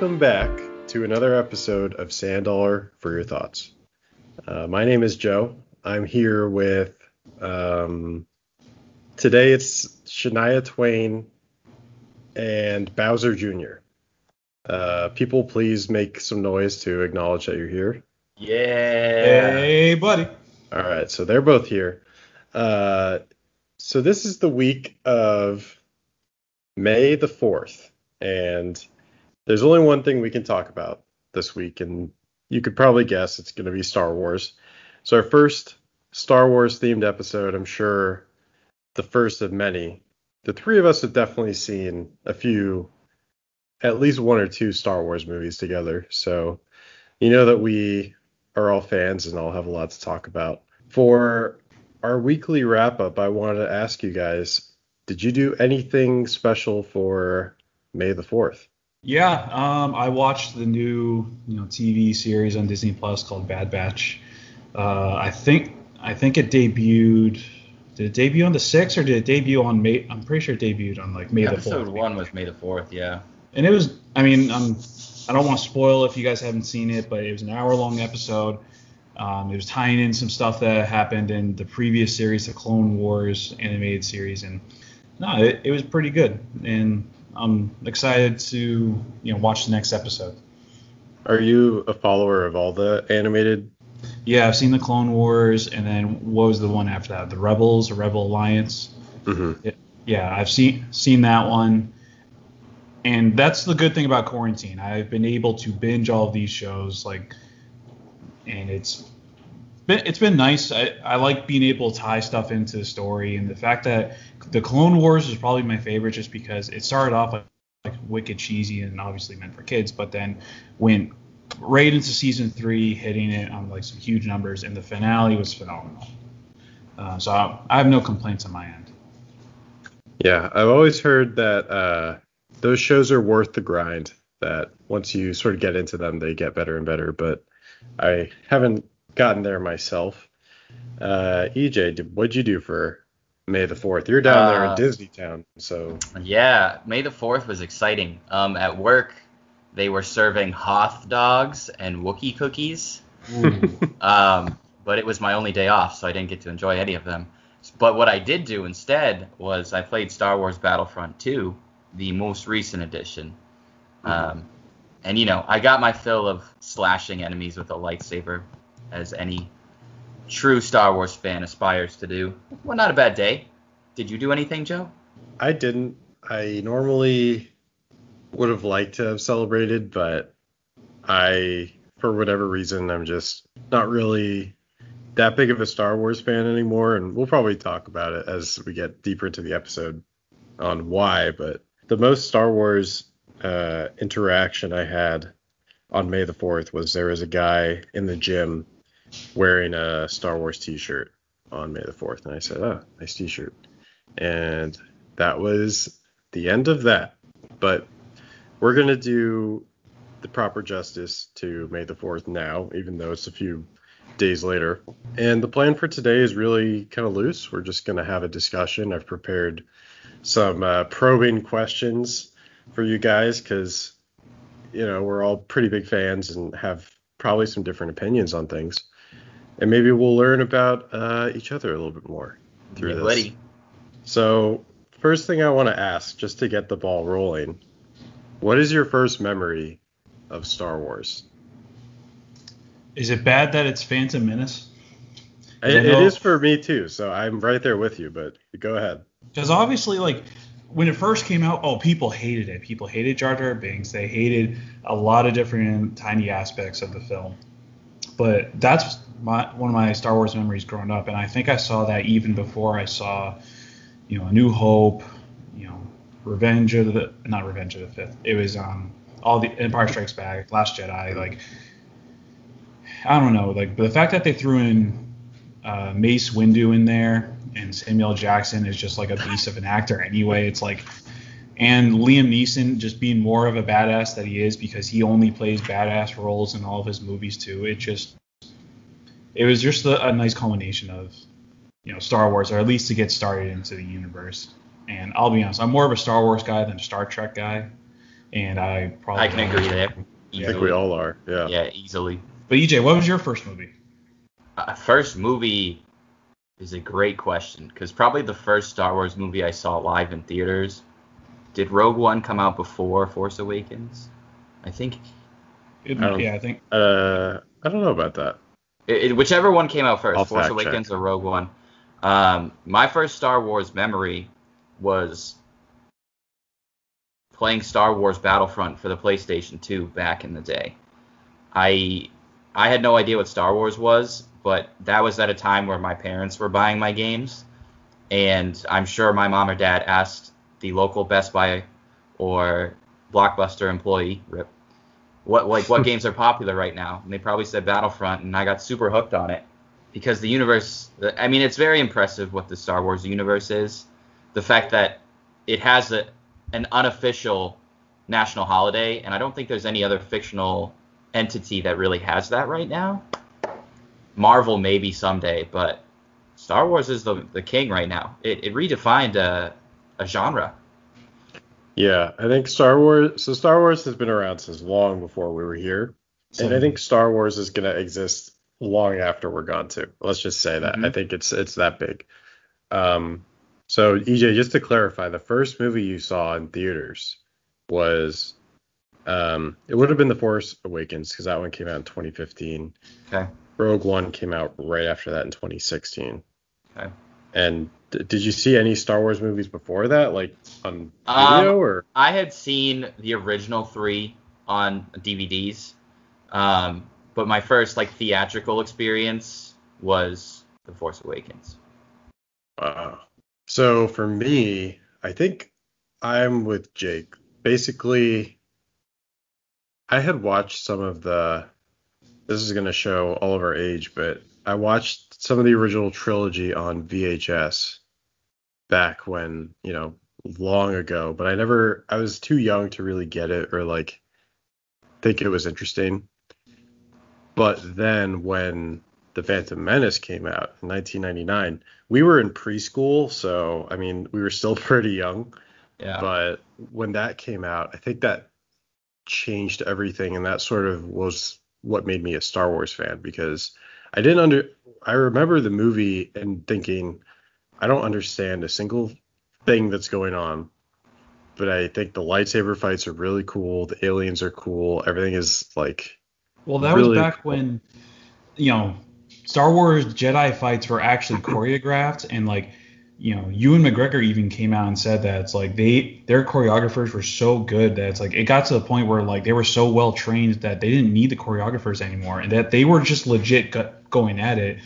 welcome back to another episode of Sand Dollar for Your Thoughts. Uh, my name is Joe. I'm here with, um, today it's Shania Twain and Bowser Jr. Uh, people, please make some noise to acknowledge that you're here. Yeah. Hey, buddy. All right, so they're both here. Uh, so this is the week of May the 4th, and there's only one thing we can talk about this week, and you could probably guess it's going to be Star Wars. So our first Star Wars themed episode, I'm sure the first of many. The three of us have definitely seen a few, at least one or two Star Wars movies together. So you know that we are all fans and all have a lot to talk about. For our weekly wrap up, I wanted to ask you guys, did you do anything special for May the 4th? Yeah, um, I watched the new you know TV series on Disney Plus called Bad Batch. Uh, I think I think it debuted. Did it debut on the sixth or did it debut on May? I'm pretty sure it debuted on like May Episode the fourth. Episode one was May the fourth. Yeah. And it was. I mean, um, I don't want to spoil if you guys haven't seen it, but it was an hour long episode. Um, it was tying in some stuff that happened in the previous series, the Clone Wars animated series, and no, it, it was pretty good. And I'm excited to you know watch the next episode. Are you a follower of all the animated? Yeah, I've seen the Clone Wars, and then what was the one after that? The Rebels, or Rebel Alliance. Mm-hmm. Yeah, I've seen seen that one, and that's the good thing about quarantine. I've been able to binge all of these shows, like, and it's been it's been nice. I, I like being able to tie stuff into the story, and the fact that the Clone Wars is probably my favorite, just because it started off like, like wicked cheesy and obviously meant for kids, but then went right into season three, hitting it on like some huge numbers, and the finale was phenomenal. Uh, so I, I have no complaints on my end. Yeah, I've always heard that uh, those shows are worth the grind. That once you sort of get into them, they get better and better. But I haven't gotten there myself. Uh, EJ, what'd you do for May the Fourth? You're down there in Uh, Disney Town, so Yeah. May the fourth was exciting. Um, at work, they were serving Hoth dogs and Wookiee cookies. Um, but it was my only day off, so I didn't get to enjoy any of them. But what I did do instead was I played Star Wars Battlefront 2, the most recent edition. Um, and you know, I got my fill of slashing enemies with a lightsaber, as any true Star Wars fan aspires to do. Well, not a bad day. Did you do anything, Joe? I didn't. I normally would have liked to have celebrated, but I, for whatever reason, I'm just not really that big of a Star Wars fan anymore. And we'll probably talk about it as we get deeper into the episode on why. But the most Star Wars uh, interaction I had on May the 4th was there was a guy in the gym wearing a Star Wars t shirt on May the 4th. And I said, oh, nice t shirt. And that was the end of that. But we're to do the proper justice to May the 4th now, even though it's a few days later. And the plan for today is really kind of loose. We're just to have a discussion. I've prepared some uh, probing questions for you guys because, you know, we're all pretty big fans and have probably some different opinions on things. And maybe we'll learn about uh, each other a little bit more through Get this. ready. So, first thing I want to ask, just to get the ball rolling, what is your first memory of Star Wars? Is it bad that it's Phantom Menace? It, it know- is for me too, so I'm right there with you. But go ahead. Because obviously, like when it first came out, oh, people hated it. People hated Jar Jar Binks. They hated a lot of different tiny aspects of the film. But that's my one of my Star Wars memories growing up, and I think I saw that even before I saw, you know, A New Hope, you know, Revenge of the not Revenge of the Fifth. It was um all the Empire Strikes Back, Last Jedi, like I don't know, like but the fact that they threw in uh, Mace Windu in there and Samuel Jackson is just like a beast of an actor anyway. It's like and Liam Neeson just being more of a badass that he is because he only plays badass roles in all of his movies too. It just it was just a, a nice culmination of you know Star Wars or at least to get started into the universe. And I'll be honest, I'm more of a Star Wars guy than a Star Trek guy. and I probably I can agree there. I think we all are. Yeah. Yeah, easily. But EJ, what was your first movie? Uh, first movie is a great question because probably the first Star Wars movie I saw live in theaters. Did Rogue One come out before Force Awakens? I think It- I don't- yeah, I think Uh, I don't know about that. it, it- whichever one came out 1st I'll Force fact check. Awakens or Rogue One. Um, my first Star Wars memory was playing Star Wars Battlefront for the PlayStation 2 back in the day. I I had no idea what Star Wars was, but that was at a time where my parents were buying my games, and I'm sure my mom or dad asked the local Best Buy or Blockbuster employee, rip, what like what games are popular right now, and they probably said Battlefront, and I got super hooked on it because the universe. I mean, it's very impressive what the Star Wars universe is. The fact that it has a an unofficial national holiday, and I don't think there's any other fictional entity that really has that right now. Marvel maybe someday, but Star Wars is the the king right now. It, it redefined a, a genre. Yeah, I think Star Wars. So Star Wars has been around since long before we were here, and I think Star Wars is gonna exist long after we're gone too. Let's just say that. Mhm. I think it's it's that big. Um, so EJ, just to clarify, the first movie you saw in theaters was, um, it would have been The Force Awakens because that one came out in 2015. Okay. Rogue One came out right after that in 2016. Okay. And d- did you see any Star Wars movies before that, like on Um, video or? I had seen the original three on DVDs, um, but my first like theatrical experience was The Force Awakens. Wow. So for me, I think I'm with Jake. Basically, I had watched some of the. This is going to show all of our age, but I watched some of the original trilogy on VHS back when, you know, long ago, but I never, I was too young to really get it or like think it was interesting. But then when The Phantom Menace came out in 1999, we were in preschool, so I mean, we were still pretty young. Yeah. But when that came out, I think that changed everything, and that sort of was what made me a Star Wars fan because I didn't under. I remember the movie and thinking, I don't understand a single thing that's going on, but I think the lightsaber fights are really cool. The aliens are cool. Everything is like, Well, that was really back when, you know, Star Wars Jedi fights were actually choreographed, and like, you know, Ewan McGregor even came out and said that it's like they their choreographers were so good that it's like it got to the point where like they were so well trained that they didn't need the choreographers anymore, and that they were just legit going at it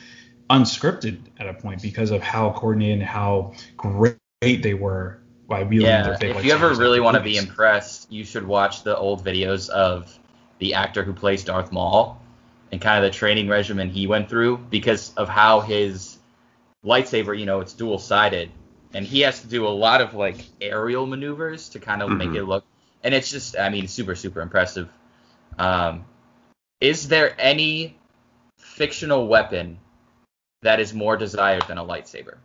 unscripted at a point because of how coordinated and how great they were by their Yeah, fake if you ever really want to be impressed, you should watch the old videos of the actor who plays Darth Maul and kind of the training regimen he went through because of how his lightsaber, you know, it's dual sided, and he has to do a lot of like aerial maneuvers to kind of make Mhm. it look, and it's just, I mean, super super impressive. Um, is there any fictional weapon that is more desired than a lightsaber?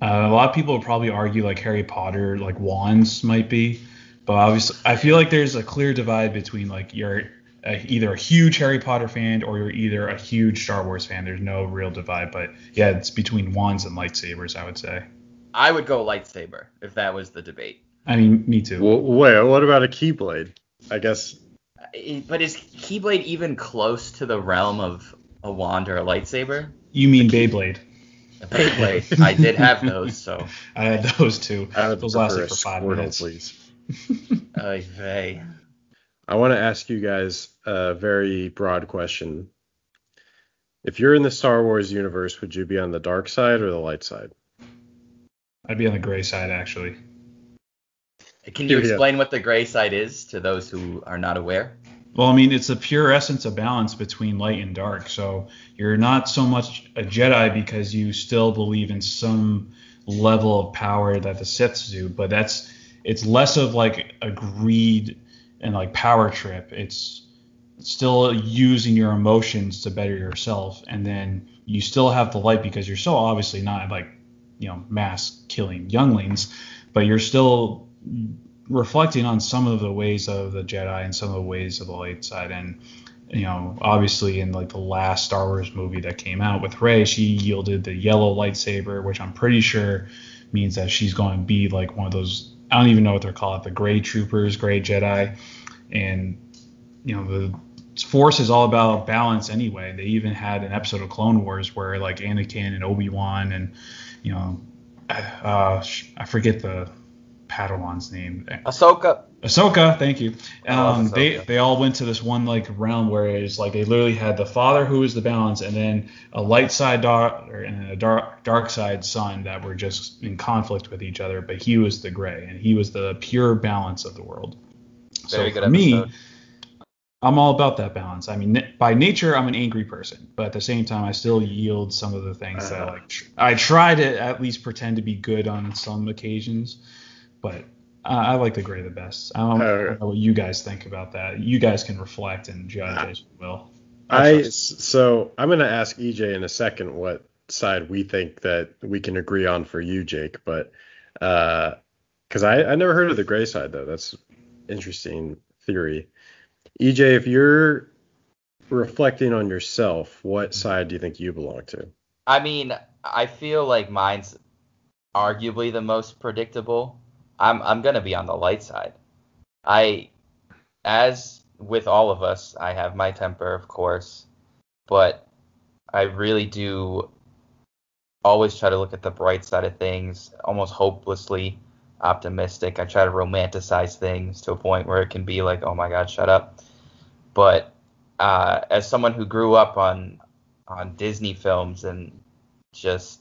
Uh, a lot of people would probably argue like Harry Potter, like wands might be, but obviously I feel like there's a clear divide between like you're a, either a huge Harry Potter fan or you're either a huge Star Wars fan. There's no real divide, but yeah, it's between wands and lightsabers, I would say. I would go lightsaber if that was the debate. I mean, me too. well, wait, what about a keyblade? I guess I- But is Keyblade even close to the realm of a wand or a lightsaber? you mean Beyblade? A Beyblade. I did have those, so. I had those two. I would Those prefer lasted for five Squirtle, minutes. please. Oy vey. I want to ask you guys a very broad question. If you're in the Star Wars universe, would you be on the dark side or the light side? I'd be on the gray side actually. Can you explain what the gray side is to those who are not aware? Well, I mean, it's the pure essence of balance between light and dark. So you're not so much a Jedi because you still believe in some level of power that the Siths do, but that's it's less of like a greed and like power trip. It's still using your emotions to better yourself, and then you still have the light because you're still obviously not like you know mass killing younglings, but you're still reflecting on some of the ways of the Jedi and some of the ways of the light side, and you know, obviously in like the last Star Wars movie that came out with Rey, she yielded the yellow lightsaber, which I'm pretty sure means that she's going to be like one of those. I don't even know what they're called, the Gray Troopers, Gray Jedi, and you know the Force is all about balance anyway. They even had an episode of Clone Wars where like Anakin and Obi Wan and you know, uh, I forget the Padawan's name. Ahsoka. Ahsoka, thank you. Um, Ahsoka. They they all went to this one like realm where it's like they literally had the father who was the balance, and then a light side daughter and a dark dark side son that were just in conflict with each other. But he was the gray, and he was the pure balance of the world. Very so for me, I'm all about that balance. I mean, by nature, I'm an angry person, but at the same time, I still yield some of the things uh, that like I try to at least pretend to be good on some occasions, but uh, I like the gray the best. I don't, uh, I don't, know what you guys think about that. You guys can reflect and judge as you will. I so I'm gonna ask EJ in a second what side we think that we can agree on for you, Jake, but because uh, I I never heard of the gray side though. That's interesting theory. EJ, if you're reflecting on yourself, what side do you think you belong to? I mean, I feel like mine's arguably the most predictable. I'm I'm gonna be on the light side. I, as with all of us, I have my temper, of course, but I really do always try to look at the bright side of things, almost hopelessly optimistic. I try to romanticize things to a point where it can be like, oh my god, shut up. But uh, as someone who grew up on on Disney films and just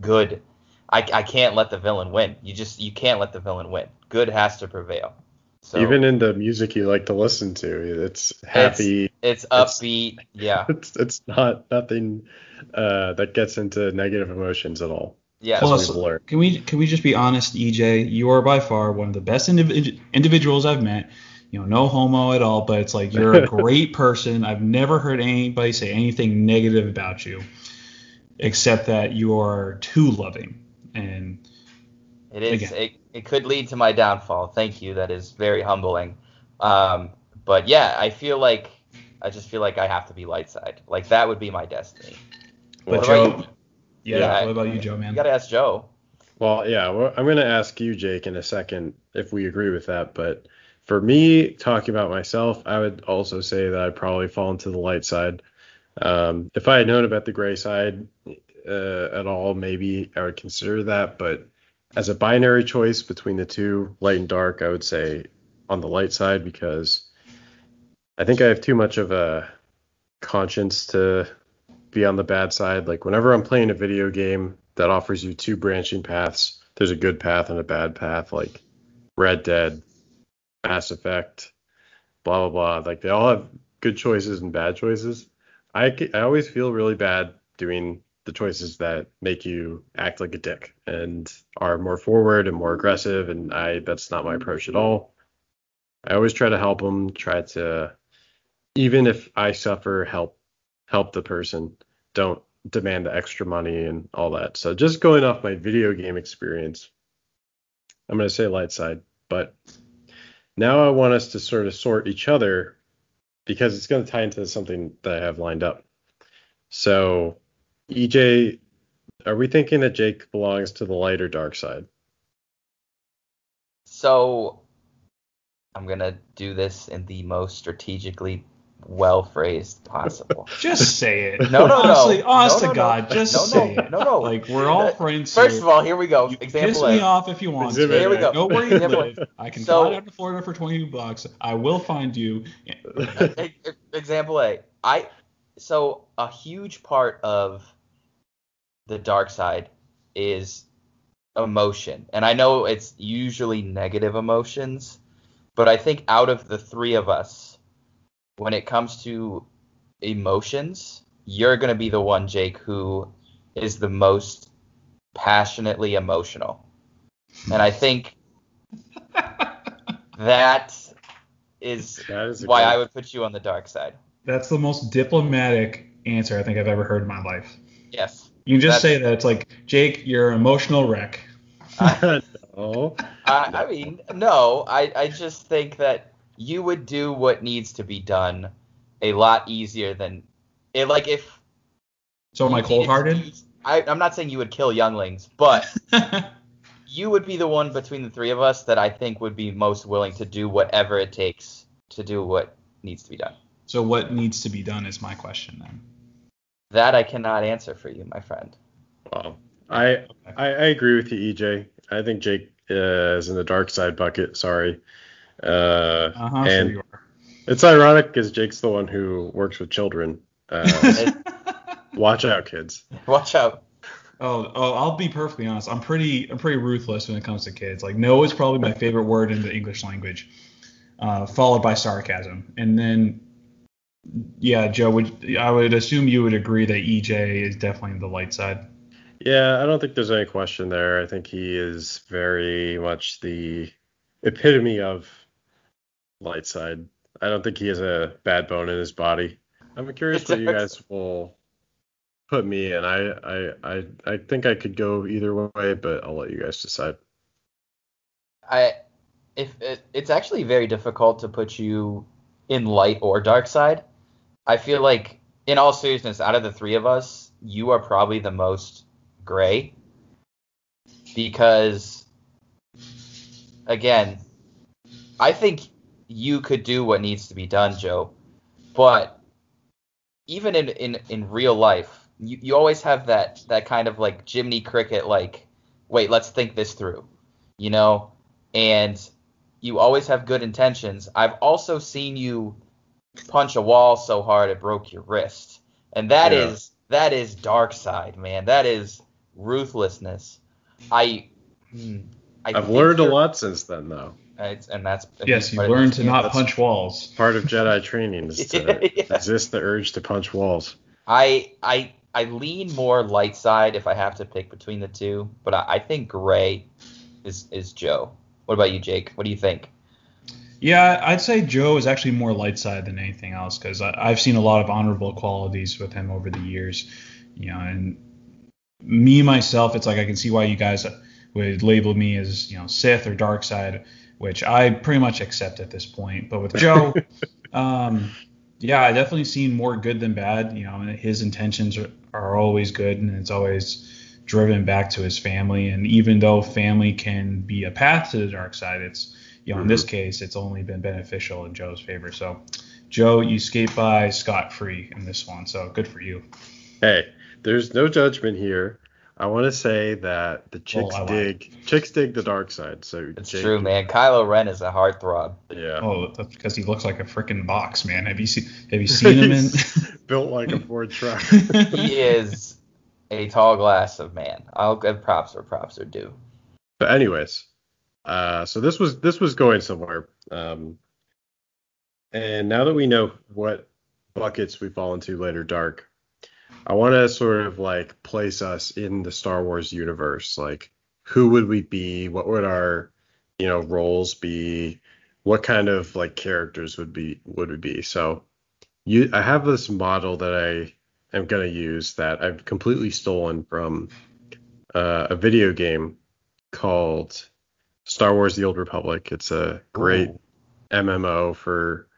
good, I, I can't let the villain win. You just you can't let the villain win. Good has to prevail. So, Even in the music you like to listen to, it's happy. It's, it's upbeat. It's, yeah. It's it's not nothing uh, that gets into negative emotions at all. Yeah. Plus, can we can we just be honest, EJ? You are by far one of the best indiv- individuals I've met. You know, no homo at all, but it's like you're a great person. I've never heard anybody say anything negative about you, except that you are too loving. And it is. It, it could lead to my downfall. Thank you. That is very humbling. Um, but yeah, I feel like I just feel like I have to be light side. Like that would be my destiny. But Joe, yeah, yeah, what about you, Joe, man? You gotta ask Joe. Well, yeah, well, I'm gonna ask you, Jake, in a second if we agree with that. But for me, talking about myself, I would also say that I'd probably fall into the light side. Um, if I had known about the gray side uh, at all, maybe I would consider that. But as a binary choice between the two, light and dark, I would say on the light side because I think I have too much of a conscience to be on the bad side. Like whenever I'm playing a video game that offers you two branching paths, there's a good path and a bad path, like Red Dead, Mass Effect, blah blah blah. Like they all have good choices and bad choices. I I always feel really bad doing the choices that make you act like a dick and are more forward and more aggressive and I that's not my approach at all. I always try to help them, try to even if I suffer, help help the person. Don't demand the extra money and all that. So just going off my video game experience, I'm going to say light side, but now I want us to sort of sort each other because it's going to tie into something that I have lined up. So, EJ, are we thinking that Jake belongs to the light or dark side? So, I'm going to do this in the most strategically well phrased possible. just say it. No, no, Honestly, no. Honest no, to God, no, just no, say no, it. No, no. Like we're all uh, friends. First here. of all, here we go. You Example piss A. me off if you want to. Here we go. Know where you live. I can so, fly out to Florida for 20 bucks. I will find you. Example A. I so a huge part of the dark side is emotion. And I know it's usually negative emotions, but I think out of the three of us, when it comes to emotions, you're going to be the one, Jake, who is the most passionately emotional. And I think that is, that is why I would put you on the dark side. That's the most diplomatic answer I think I've ever heard in my life. Yes. You can just say that it's like, Jake, you're an emotional wreck. I, Oh. I, I mean, no. I, I just think that you would do what needs to be done a lot easier than it. Like if So am I cold hearted? I, I'm not saying you would kill younglings, but you would be the one between the three of us that I think would be most willing to do whatever it takes to do what needs to be done. so what needs to be done is my question then. That I cannot answer for you, my friend. Well, I, I I agree with you, EJ. I think Jake uh, is in the dark side bucket. Sorry. Uh, Uh-huh, and sure you are. it's ironic because Jake's the one who works with children. Uh, watch out, kids. Watch out. Oh, oh, I'll be perfectly honest. I'm pretty, I'm pretty ruthless when it comes to kids. Like, no is probably my favorite word in the English language, uh, followed by sarcasm, and then, yeah, Joe, would I would assume you would agree that EJ is definitely the light side. Yeah, I don't think there's any question there. I think he is very much the epitome of light side. I don't think he has a bad bone in his body. I'm curious what you guys will put me in. I, I I I think I could go either way, but I'll let you guys decide. I if it, it's actually very difficult to put you in light or dark side. I feel like in all seriousness, out of the three of us, you are probably the most gray because again, I think you could do what needs to be done, Joe. But even in in, in real life, you, you always have that that kind of like Jiminy Cricket like, wait, let's think this through. You know? And you always have good intentions. I've also seen you punch a wall so hard it broke your wrist. And that Yeah. is that is dark side, man. That is ruthlessness. I hmm, I I've learned a lot since then, though. it's- and that's Yes, you learn to not punch walls. Part of Jedi training is to Yeah. resist the urge to punch walls. I I I lean more light side if I have to pick between the two, but I, I think gray is is Joe. What about you, Jake? What do you think? Yeah, I'd say Joe is actually more light side than anything else because I've seen a lot of honorable qualities with him over the years. You know, and me myself, it's like I can see why you guys would label me as you know Sith or dark side, which I pretty much accept at this point. But with Joe, um, yeah, I definitely seen more good than bad. You know, and his intentions are, are always good, and it's always driven back to his family. And even though family can be a path to the dark side, it's you know in this mm-hmm. case it's only been beneficial in Joe's favor. So, Joe, you skate by scot free in this one. So good for you. Hey, there's no judgment here. I want to say that the oh, chicks I lied. dig chicks dig the dark side. So It's Jake- true, man. Kylo Ren is a heartthrob. Yeah. Oh, that's because he looks like a freaking box, man. Have you seen Have you seen him in? Built like a Ford truck. He is a tall glass of man. I'll give props where props are due. But anyways, uh, so this was this was going somewhere. Um, and now that we know what buckets we fall into later, dark, I want to sort of like place us in the Star Wars universe. Like, who would we be? What would our, you know, roles be? What kind of like characters would be would we be? So, you, I have this model that I am gonna use that I've completely stolen from uh, a video game called Star Wars: The Old Republic. It's a great Ooh. MMO for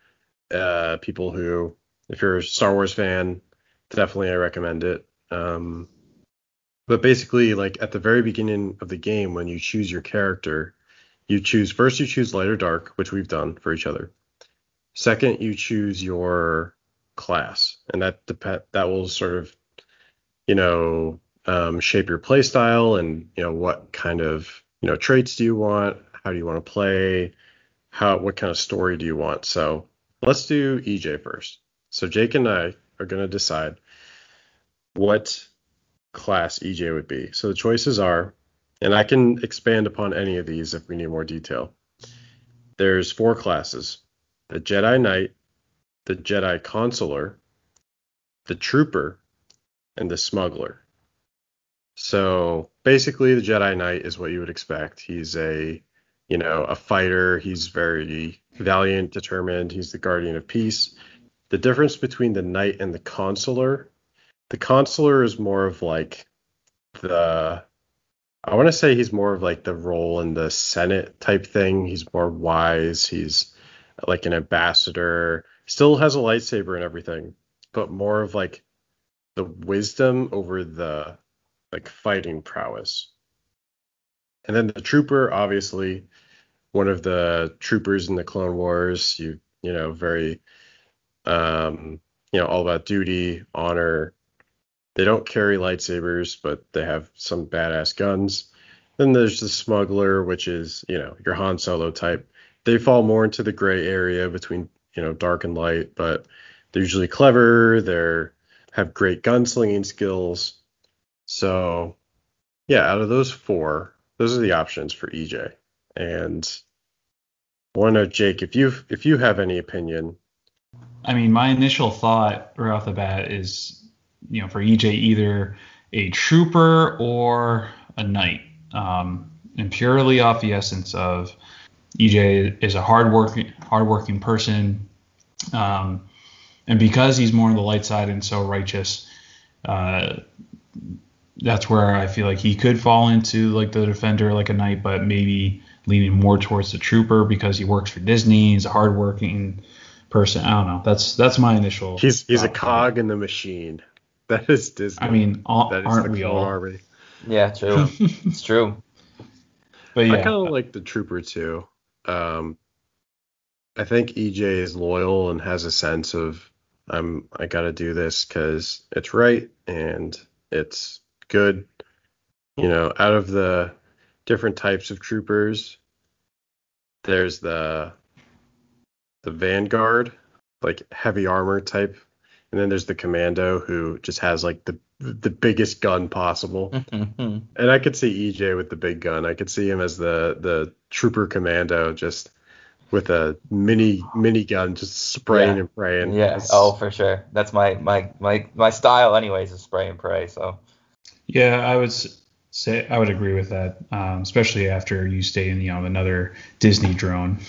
uh, people who, if you're a Star Wars fan, definitely I recommend it. Um, but basically, like at the very beginning of the game, when you choose your character, you choose first you choose light or dark, which we've done for each other. Second, you choose your class, and that dep- that will sort of, you know, um, shape your play style and you know what kind of you know traits do you want, how do you want to play, how what kind of story do you want. So let's do EJ first. So Jake and I are gonna decide what class EJ would be. So the choices are, and I can expand upon any of these if we need more detail. There's four classes: the Jedi Knight, the Jedi Consular, the Trooper, and the Smuggler. So basically, the Jedi Knight is what you would expect. He's a, you know, a fighter. He's very valiant, determined. He's the guardian of peace. The difference between the Knight and the Consular, the Consular is more of like the I want to say he's more of like the role in the Senate type thing. He's more wise. He's like an ambassador. Still has a lightsaber and everything, but more of like the wisdom over the like fighting prowess. And then the trooper, obviously, one of the troopers in the Clone Wars. You you know very um you know all about duty, honor. They don't carry lightsabers, but they have some badass guns. Then there's the smuggler, which is you know your Han Solo type. They fall more into the gray area between you know dark and light, but they're usually clever. They're have great gunslinging skills. So yeah, out of those four, those are the options for EJ. And I want to know, Jake, if you if you have any opinion. I mean, my initial thought right off the bat is, you know, for EJ either a trooper or a knight, um, and purely off the essence of EJ is a hardworking hardworking person, um, and because he's more on the light side and so righteous, uh, that's where I feel like he could fall into like the defender, like a knight, but maybe leaning more towards the trooper because he works for Disney. He's a hardworking person. I don't know. That's that's my initial. He's he's a cog in the machine. That is Disney. I mean, all, that is aren't the we all? Army. Yeah, true. it's true. But I yeah, kind of like the trooper too. Um, I think EJ is loyal and has a sense of I'm I gotta do this because it's right and it's good. You know, out of the different types of troopers, there's the the Vanguard, like heavy armor type, and then there's the Commando who just has like the the biggest gun possible. Mhm. And I could see EJ with the big gun. I could see him as the the trooper commando, just with a mini mini gun, just spraying Yeah. and praying. yeah. It's- Oh, for sure. That's my my my my style, anyways, is spray and pray. So yeah, I would say I would agree with that, um, especially after you stay in you know another Disney drone.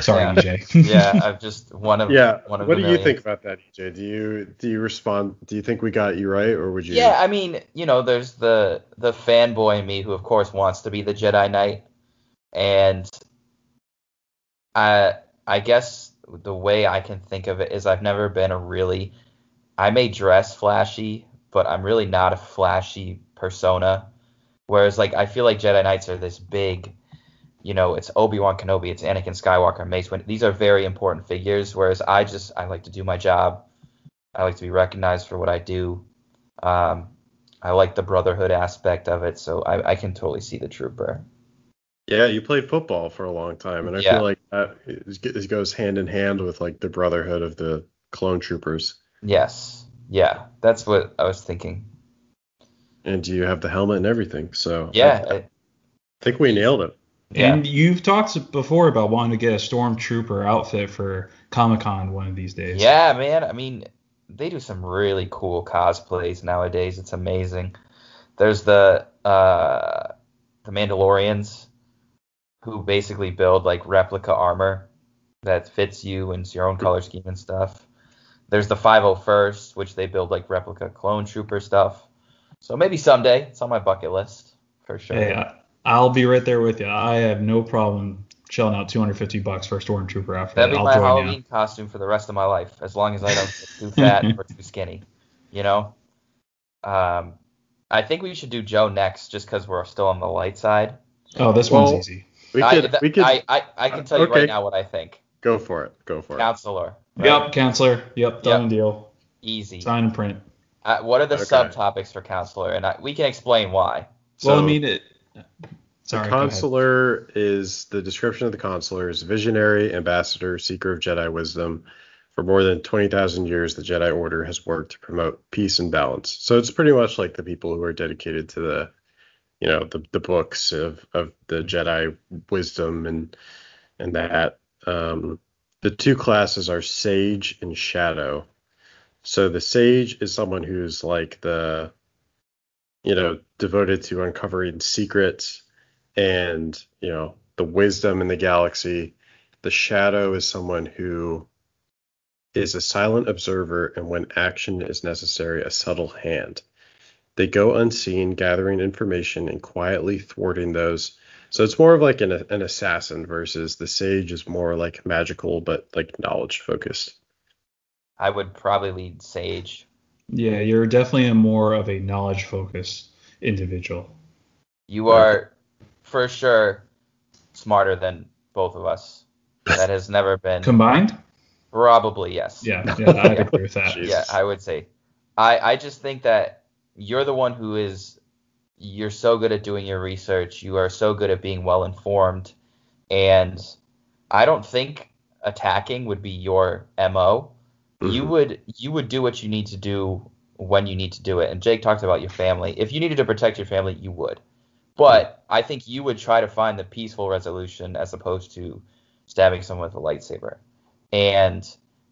Sorry, Yeah. EJ. yeah, I've just one of yeah. one of What the do you think about that, EJ? Do you do you respond? Do you think we got you right, or would you? Yeah, I mean, you know, there's the the fanboy in me who, of course, wants to be the Jedi Knight, and I I guess the way I can think of it is I've never been a really I may dress flashy, but I'm really not a flashy persona. Whereas, like, I feel like Jedi Knights are this big, you know, it's Obi Wan Kenobi, it's Anakin Skywalker, Mace Windu. These are very important figures. Whereas I just I like to do my job. I like to be recognized for what I do. Um, I like the brotherhood aspect of it, so I, I can totally see the trooper. Yeah, you played football for a long time, and I Yeah. feel like that is- it goes hand in hand with like the brotherhood of the clone troopers. Yes, yeah, that's what I was thinking. And you have the helmet and everything, so Yeah, I, I- think we nailed it. And you've talked before about wanting to get a stormtrooper outfit for Comic Con one of these days. yeah, man. I mean, they do some really cool cosplays nowadays. It's amazing. There's the uh, the Mandalorians, who basically build like replica armor that fits you and it's your own color scheme and stuff. There's the 501st, which they build like replica clone trooper stuff. So maybe someday it's on my bucket list for sure. Hey, I, I'll be right there with you. I have no problem shelling out 250 bucks for a stormtrooper outfit. That'd be I'll my Halloween you. costume for the rest of my life, as long as I don't get too fat or too skinny. You know. Um, I think we should do Joe next, just because we're still on the light side. Oh, this Well, one's easy. We I, could th- we could I, I, I can tell you okay. right now what I think. go for it. Go for it. Counselor. Right? Yep, counselor. Yep, done Yep. deal. Easy. Sign and print. Uh, what are the Okay. subtopics for counselor? And I, we can explain why. well, I So- mean, it. Sorry. the go consular is the description of the consular is visionary, ambassador, seeker of Jedi wisdom. For more than 20,000 years, the Jedi Order has worked to promote peace and balance. So it's pretty much like the people who are dedicated to the, you know, the, the books of, of the Jedi wisdom and and that. Um, the two classes are sage and shadow. So the sage is someone who's like the, you know, devoted to uncovering secrets and you know the wisdom in the galaxy the shadow is someone who is a silent observer and when action is necessary a subtle hand They go unseen, gathering information and quietly thwarting those. So it's more of like an, an assassin versus the sage is more like magical but like knowledge focused. I would probably lead Sage. Yeah, you're definitely a more of a knowledge focused individual. You are for sure smarter than both of us. That has never been Combined? probably yes. Yeah, yeah, I agree with that. Jeez. Yeah, I would say. I I just think that you're the one who is you're so good at doing your research. You are so good at being well informed, and I don't think attacking would be your mo. You Mhm. would you would do what you need to do when you need to do it. And Jake talked about your family. If you needed to protect your family, you would. But I think you would try to find the peaceful resolution as opposed to stabbing someone with a lightsaber. And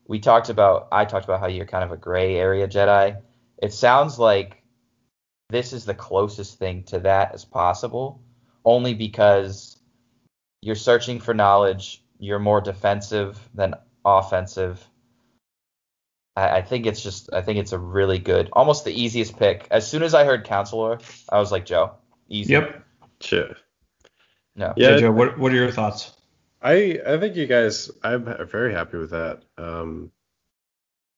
we talked about I talked about how you're kind of a gray area Jedi. It sounds like this is the closest thing to that as possible, only because you're searching for knowledge, you're more defensive than offensive. I, I think it's just I think it's a really good, almost the easiest pick. As soon as I heard counselor, I was like, Joe, easy. Yep. Shit. No. Yeah, So, Joe, what, what are your thoughts? I I think you guys I'm very happy with that. Um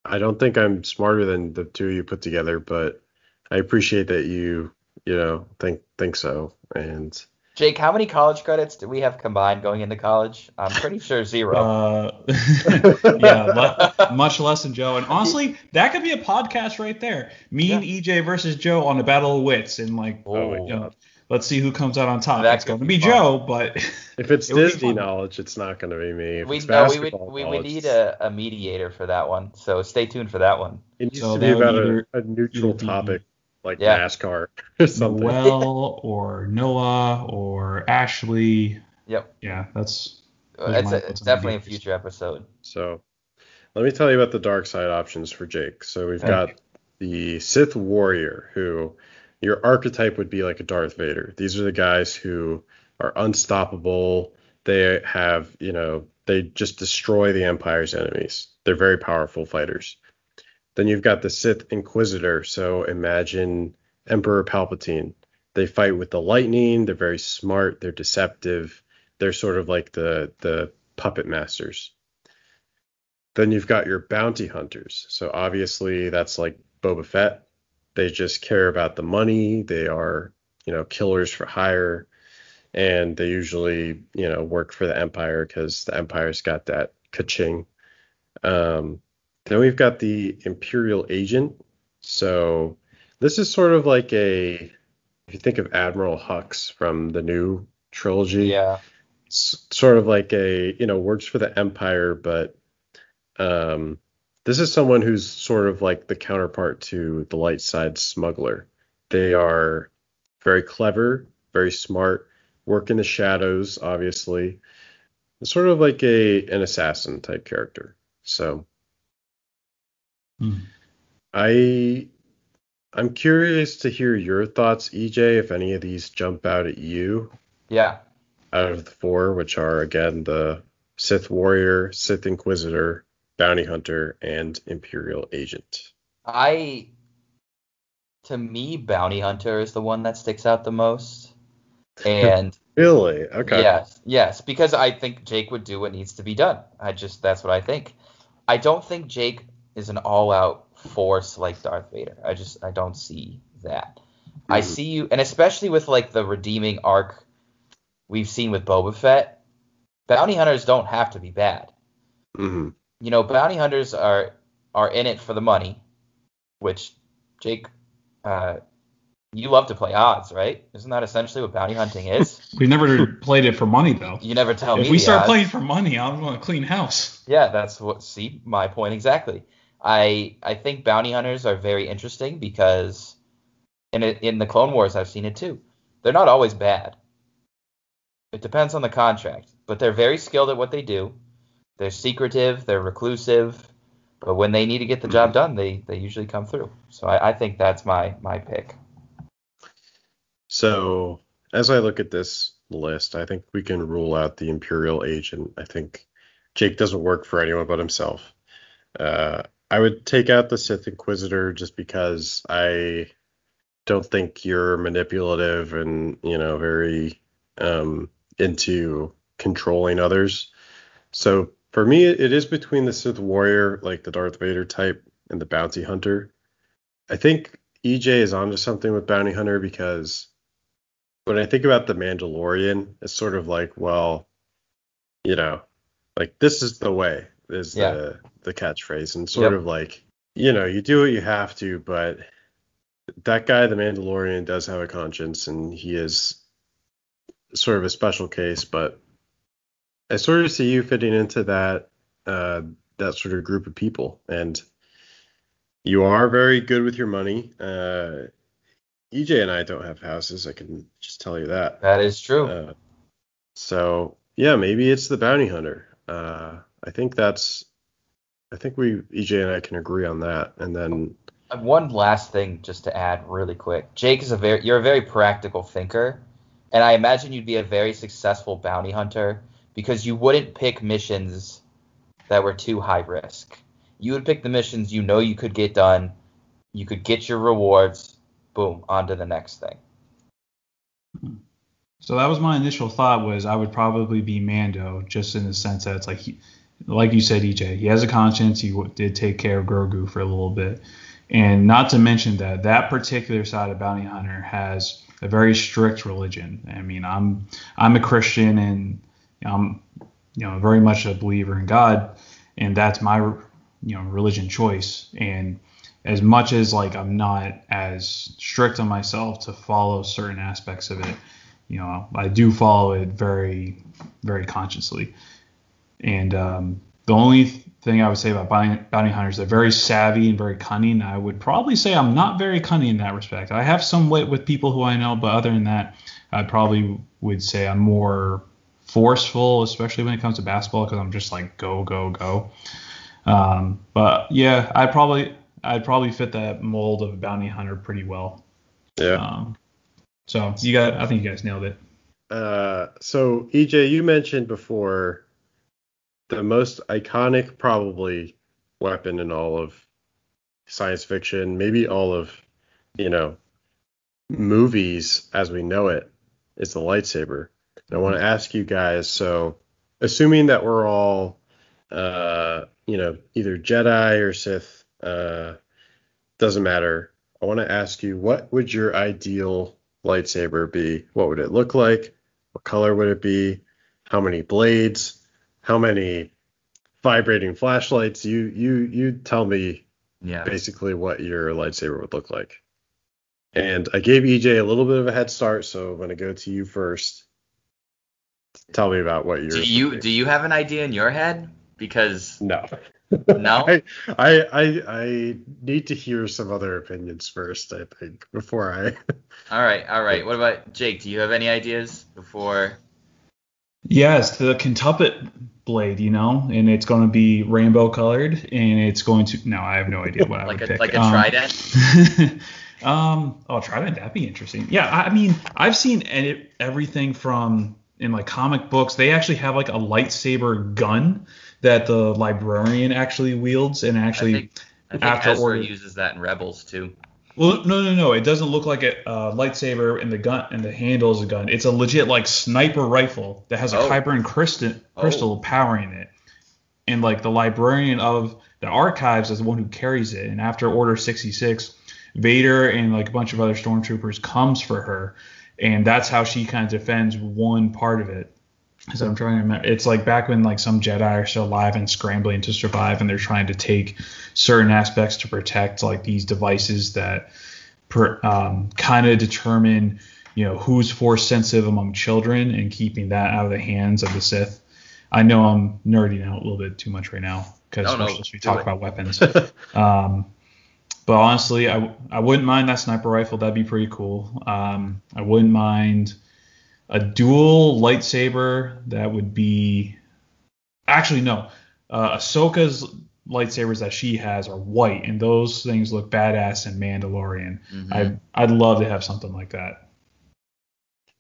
I don't think I'm smarter than the two you put together, but I appreciate that you you know think think so. And Jake, how many college credits do we have combined going into college? I'm pretty sure zero. Uh, yeah, le- much less than Joe. And honestly, that could be a podcast right there. Me and EJ versus Joe on a battle of wits, and like, Oh. you know, let's see who comes out on top. That it's going to be be. Joe, but if it's It Disney knowledge, it's not going to be me. If we it's no, we would basketball we would need a, a mediator for that one. So stay tuned for that one. It needs So to be about either- a, a neutral either be- topic like Yeah. NASCAR or something. Noel or Noah or Ashley. Yep. Yeah, that's uh, Those It's, my a, it's definitely a future episode. So let me tell you about the dark side options for Jake. So we've Okay. got the Sith warrior, who your archetype would be like a Darth Vader. These are the guys who are unstoppable. They have, you know, they just destroy the Empire's enemies. They're very powerful fighters. Then you've got the Sith Inquisitor. So imagine Emperor Palpatine. They fight with the lightning. They're very smart. They're deceptive. They're sort of like the the puppet masters. Then you've got your bounty hunters. So obviously that's like Boba Fett. They just care about the money. They are, you know, killers for hire. And they usually, you know, work for the Empire because the Empire's got that ka-ching. Um, then we've got the Imperial Agent. So this is sort of like a, if you think of Admiral Hux from the new trilogy, Yeah. s- sort of like a you know works for the empire but um this is someone who's sort of like the counterpart to the light side smuggler they are very clever very smart work in the shadows obviously sort of like a an assassin type character so I i'm curious to hear your thoughts ej if any of these jump out at you Yeah. out of the four, which are again the Sith Warrior, Sith Inquisitor, Bounty Hunter, and Imperial Agent. I to me, Bounty Hunter is the one that sticks out the most. And Really? Okay. yes, yes, because I think Jake would do what needs to be done. I just that's what I think. I don't think Jake is an all-out force like Darth Vader. I just I don't see that. I Mhm. see you, and especially with like the redeeming arc we've seen with Boba Fett, bounty hunters don't have to be bad. hmm You know, bounty hunters are are in it for the money, which Jake, uh, you love to play odds, right? Isn't that essentially what bounty hunting is? we've never played it for money though. You never tell me. if we the start odds. playing for money, I'm going to clean house. Yeah, that's what. See, my point exactly. I I think bounty hunters are very interesting because in in the Clone Wars, I've seen it too. They're not always bad. It depends on the contract, but they're very skilled at what they do. They're secretive, they're reclusive, but when they need to get the job done, they they usually come through. So I, I think that's my my pick. So as I look at this list, I think we can rule out the Imperial Agent. I think Jake doesn't work for anyone but himself. Uh, I would take out the Sith Inquisitor just because I don't think you're manipulative and you know very um, into controlling others. So for me, it is between the Sith warrior, like the Darth Vader type, and the bounty hunter. I think EJ is onto something with bounty hunter because when I think about the Mandalorian, it's sort of like, well, you know, like this is the way is Yeah. the the catchphrase, and sort Yep. of like, you know, you do what you have to, but that guy, the Mandalorian, does have a conscience, and he is sort of a special case. But I sort of see you fitting into that uh, that sort of group of people, and you are very good with your money. Uh, EJ and I don't have houses. I can just tell you that. That is true. Uh, so yeah, maybe it's the bounty hunter. Uh, I think that's. I think we EJ and I can agree on that, and then Uh, One last thing, just to add really quick. Jake is a very you're a very practical thinker, and I imagine you'd be a very successful bounty hunter because you wouldn't pick missions that were too high risk. You would pick the missions you know you could get done, you could get your rewards, boom, on to the next thing. So that was my initial thought was I would probably be Mando, just in the sense that it's like he, like you said, EJ, he has a conscience. He did take care of Grogu for a little bit, and not to mention that that particular side of bounty hunter has a very strict religion. I mean, I'm I'm a Christian and I'm you know very much a believer in God, and that's my you know religion choice. And as much as like I'm not as strict on myself to follow certain aspects of it, you know, I do follow it very, very consciously. And um, the only thing I would say about bounty, bounty hunters, they're very savvy and very cunning. I would probably say I'm not very cunning in that respect. I have some wit with people who I know, but other than that, I probably would say I'm more forceful, especially when it comes to basketball, because I'm just like go, go, go. Um, but yeah, I probably I'd probably fit that mold of a bounty hunter pretty well. yeah. Um, so you got, I think you guys nailed it. Uh, so EJ, you mentioned before the most iconic probably weapon in all of science fiction, maybe all of you know movies as we know it, is the lightsaber. And I want to ask you guys. So, assuming that we're all uh, you know either Jedi or Sith, uh, doesn't matter. I want to ask you, what would your ideal lightsaber be? What would it look like? What color would it be? How many blades? How many vibrating flashlights? You you you tell me Yeah. basically what your lightsaber would look like. And I gave EJ a little bit of a head start, so I'm gonna go to you first. Tell me about what you're. Do you do you have an idea in your head? Because No. No? I, I I I need to hear some other opinions first. I think before I. all right, all right. What about Jake? Do you have any ideas before? Yeah, it's the quintuplet blade, you know, and it's going to be rainbow colored, and it's going to. No, I have no idea what I Like would a pick. like a Um, trident? um, oh, trident, that'd be interesting. Yeah, I mean, I've seen any, everything from in like comic books. They actually have like a lightsaber gun that the librarian actually wields, and actually. I think, I think after Ezra order- uses that in Rebels too. Well, no, no, no. It doesn't look like a uh, lightsaber and the gun and the handle is a gun. It's a legit like sniper rifle that has a Oh. Kyber crystal Oh. crystal powering it. And like the librarian of the archives is the one who carries it. And after Order 66, Vader and like a bunch of other stormtroopers comes for her, and that's how she kind of defends one part of it. So I'm trying to remember. It's like back when like some Jedi are still alive and scrambling to survive, and they're trying to take certain aspects to protect like these devices that per, um, kind of determine you know who's force sensitive among children and keeping that out of the hands of the Sith. I know I'm nerding out a little bit too much right now because No, we're no, supposed to be talking it. about weapons. Um, but honestly, I, I wouldn't mind that sniper rifle. That'd be pretty cool. Um, I wouldn't mind a dual lightsaber. That would be actually no. Uh, Ahsoka's lightsabers that she has are white, and those things look badass in Mandalorian. Mhm. I'd I'd love to have something like that.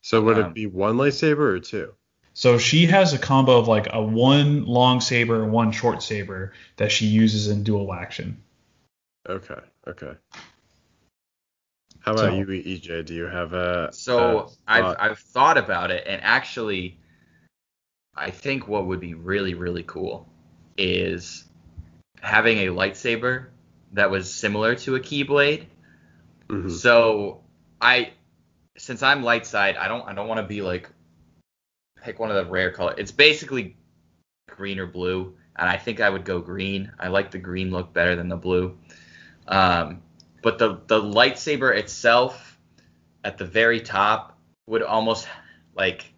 So would Um, it be one lightsaber or two? So she has a combo of like a one long saber and one short saber that she uses in dual action. Okay. Okay. How about So- you, EJ? Do you have a So a I've? I've thought about it, and actually, I think what would be really really cool is having a lightsaber that was similar to a keyblade. Mhm. So I, since I'm light side, I don't I don't want to be like pick one of the rare color. It's basically green or blue, and I think I would go green. I like the green look better than the blue. Um, but the the lightsaber itself at the very top would almost like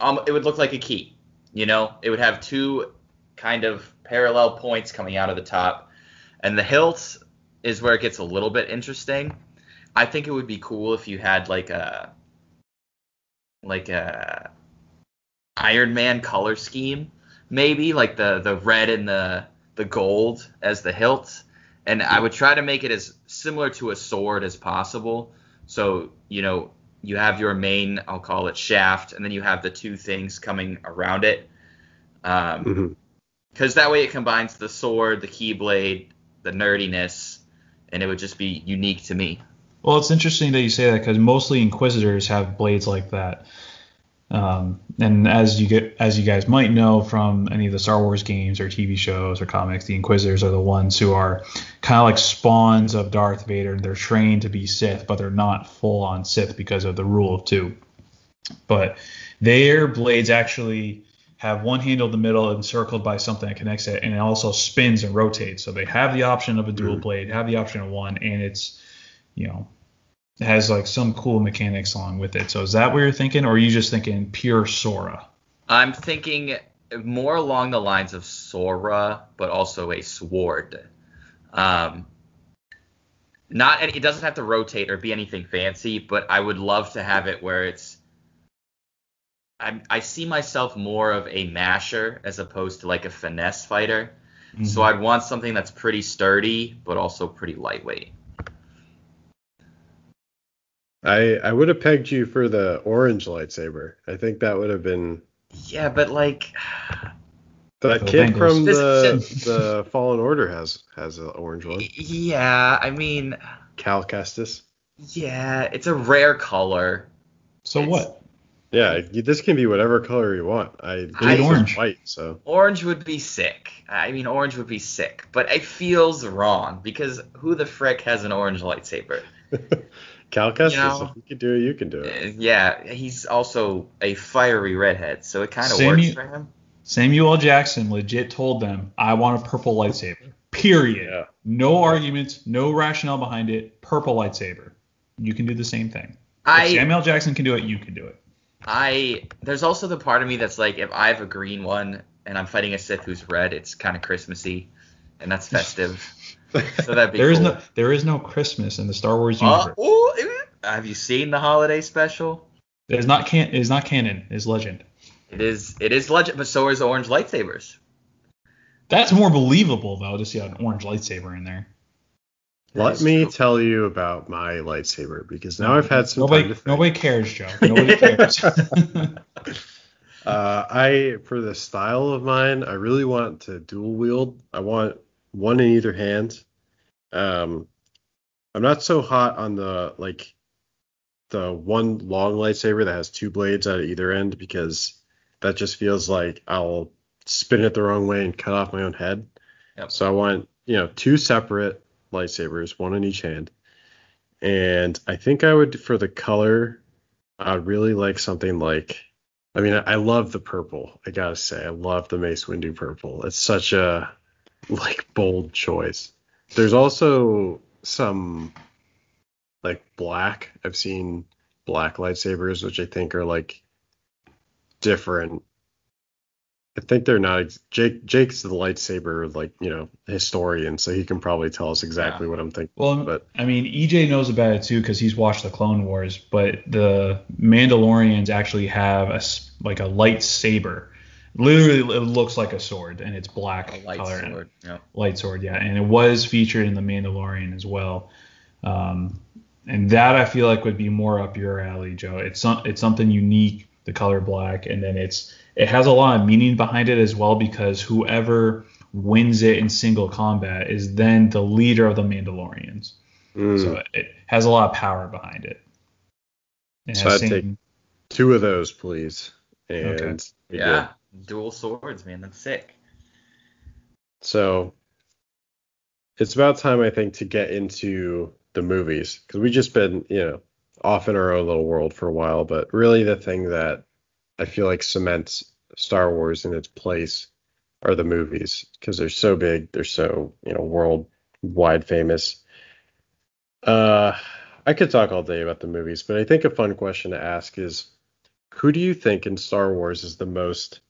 um it would look like a key. You know, it would have two kind of parallel points coming out of the top, and the hilt is where it gets a little bit interesting. I think it would be cool if you had like a like a Iron Man color scheme, maybe like the the red and the the gold as the hilt, and I would try to make it as similar to a sword as possible. So you know you have your main, I'll call it shaft, and then you have the two things coming around it. Um, Mhm. because that way it combines the sword, the keyblade, the nerdiness, and it would just be unique to me. Well, it's interesting that you say that because mostly Inquisitors have blades like that. Um, and as you get, as you guys might know from any of the Star Wars games or TV shows or comics, the Inquisitors are the ones who are kind of like spawns of Darth Vader. and They're trained to be Sith, but they're not full on Sith because of the rule of two. But their blades actually have one handle in the middle encircled by something that connects it, and it also spins and rotates. So they have the option of a dual Mhm. blade, have the option of one, and it's you know has like some cool mechanics along with it. So is that what you're thinking, or are you just thinking pure Sora? I'm thinking more along the lines of Sora, but also a sword. Um, not any, it doesn't have to rotate or be anything fancy, but I would love to have it where it's. I, I see myself more of a masher as opposed to like a finesse fighter. So I'd want something that's pretty sturdy, but also pretty lightweight. I I would have pegged you for the orange lightsaber. I think that would have been Yeah, but like, the The kid Bengals. from the the Fallen Order has has an orange one. yeah, I mean, Cal Kestis. yeah, it's a rare color. so it's- what? Yeah, this can be whatever color you want. I Bleed Jake's is orange. white, so Orange would be sick. I mean, orange would be sick, but it feels wrong because who the frick has an orange lightsaber? Cal Kestis. know- if you can do it, you can do it. Uh, yeah, he's also a fiery redhead, so it kind of works for him. Samuel L. Jackson legit told them, "I want a purple lightsaber." Period. Yeah. No arguments, no rationale behind it. Purple lightsaber. You can do the same thing. If I Samuel Jackson can do it, you can do it. I there's also the part of me that's like if I have a green one and I'm fighting a Sith who's red, it's kind of Christmassy, and that's festive. so that'd be There is cool. no there is no Christmas in the Star Wars Uh, universe. ooh, eh, have you seen the holiday special? It is not can it is not canon. It is legend. It is it is legend, but so is orange lightsabers. That's more believable though to see an orange lightsaber in there. Let me true. tell you about my lightsaber because now I've had some nobody time to think. nobody cares, Joe. Nobody cares. Uh, I for the style of mine, I really want to dual wield. I want one in either hand. Um, I'm not so hot on the like the one long lightsaber that has two blades at either end because that just feels like I'll spin it the wrong way and cut off my own head. Yep. So I want you know two separate lightsabers, one in each hand. And I think I would for the color, I'd really like something like I mean, I love the purple. I gotta say, I love the Mace Windu purple. It's such a like bold choice. There's also some like black. I've seen black lightsabers, which I think are like different. I think they're not. Jake Jake's the lightsaber like you know historian, so he can probably tell us exactly what I'm thinking. Well, But- I mean, EJ knows about it too because he's watched the Clone Wars. But the Mandalorians actually have a like a lightsaber. Literally, it looks like a sword, and it's black A light color. sword. Yeah. Light sword, yeah, and it was featured in the Mandalorian as well. Um, and that I feel like would be more up your alley, Joe. It's some, it's something unique, the color black, and then it's it has a lot of meaning behind it as well because whoever wins it in single combat is then the leader of the Mandalorians. Mm. So it has a lot of power behind it. It So I'd same- Two of those, please. And Okay. Yeah, good. Dual swords, man. That's sick. So it's about time, I think, to get into the movies because we've just been, you know, off in our own little world for a while. But really, the thing that I feel like cements Star Wars in its place are the movies because they're so big, they're so, you know, worldwide famous. Uh, I could talk all day about the movies, but I think a fun question to ask is who do you think in Star Wars is the most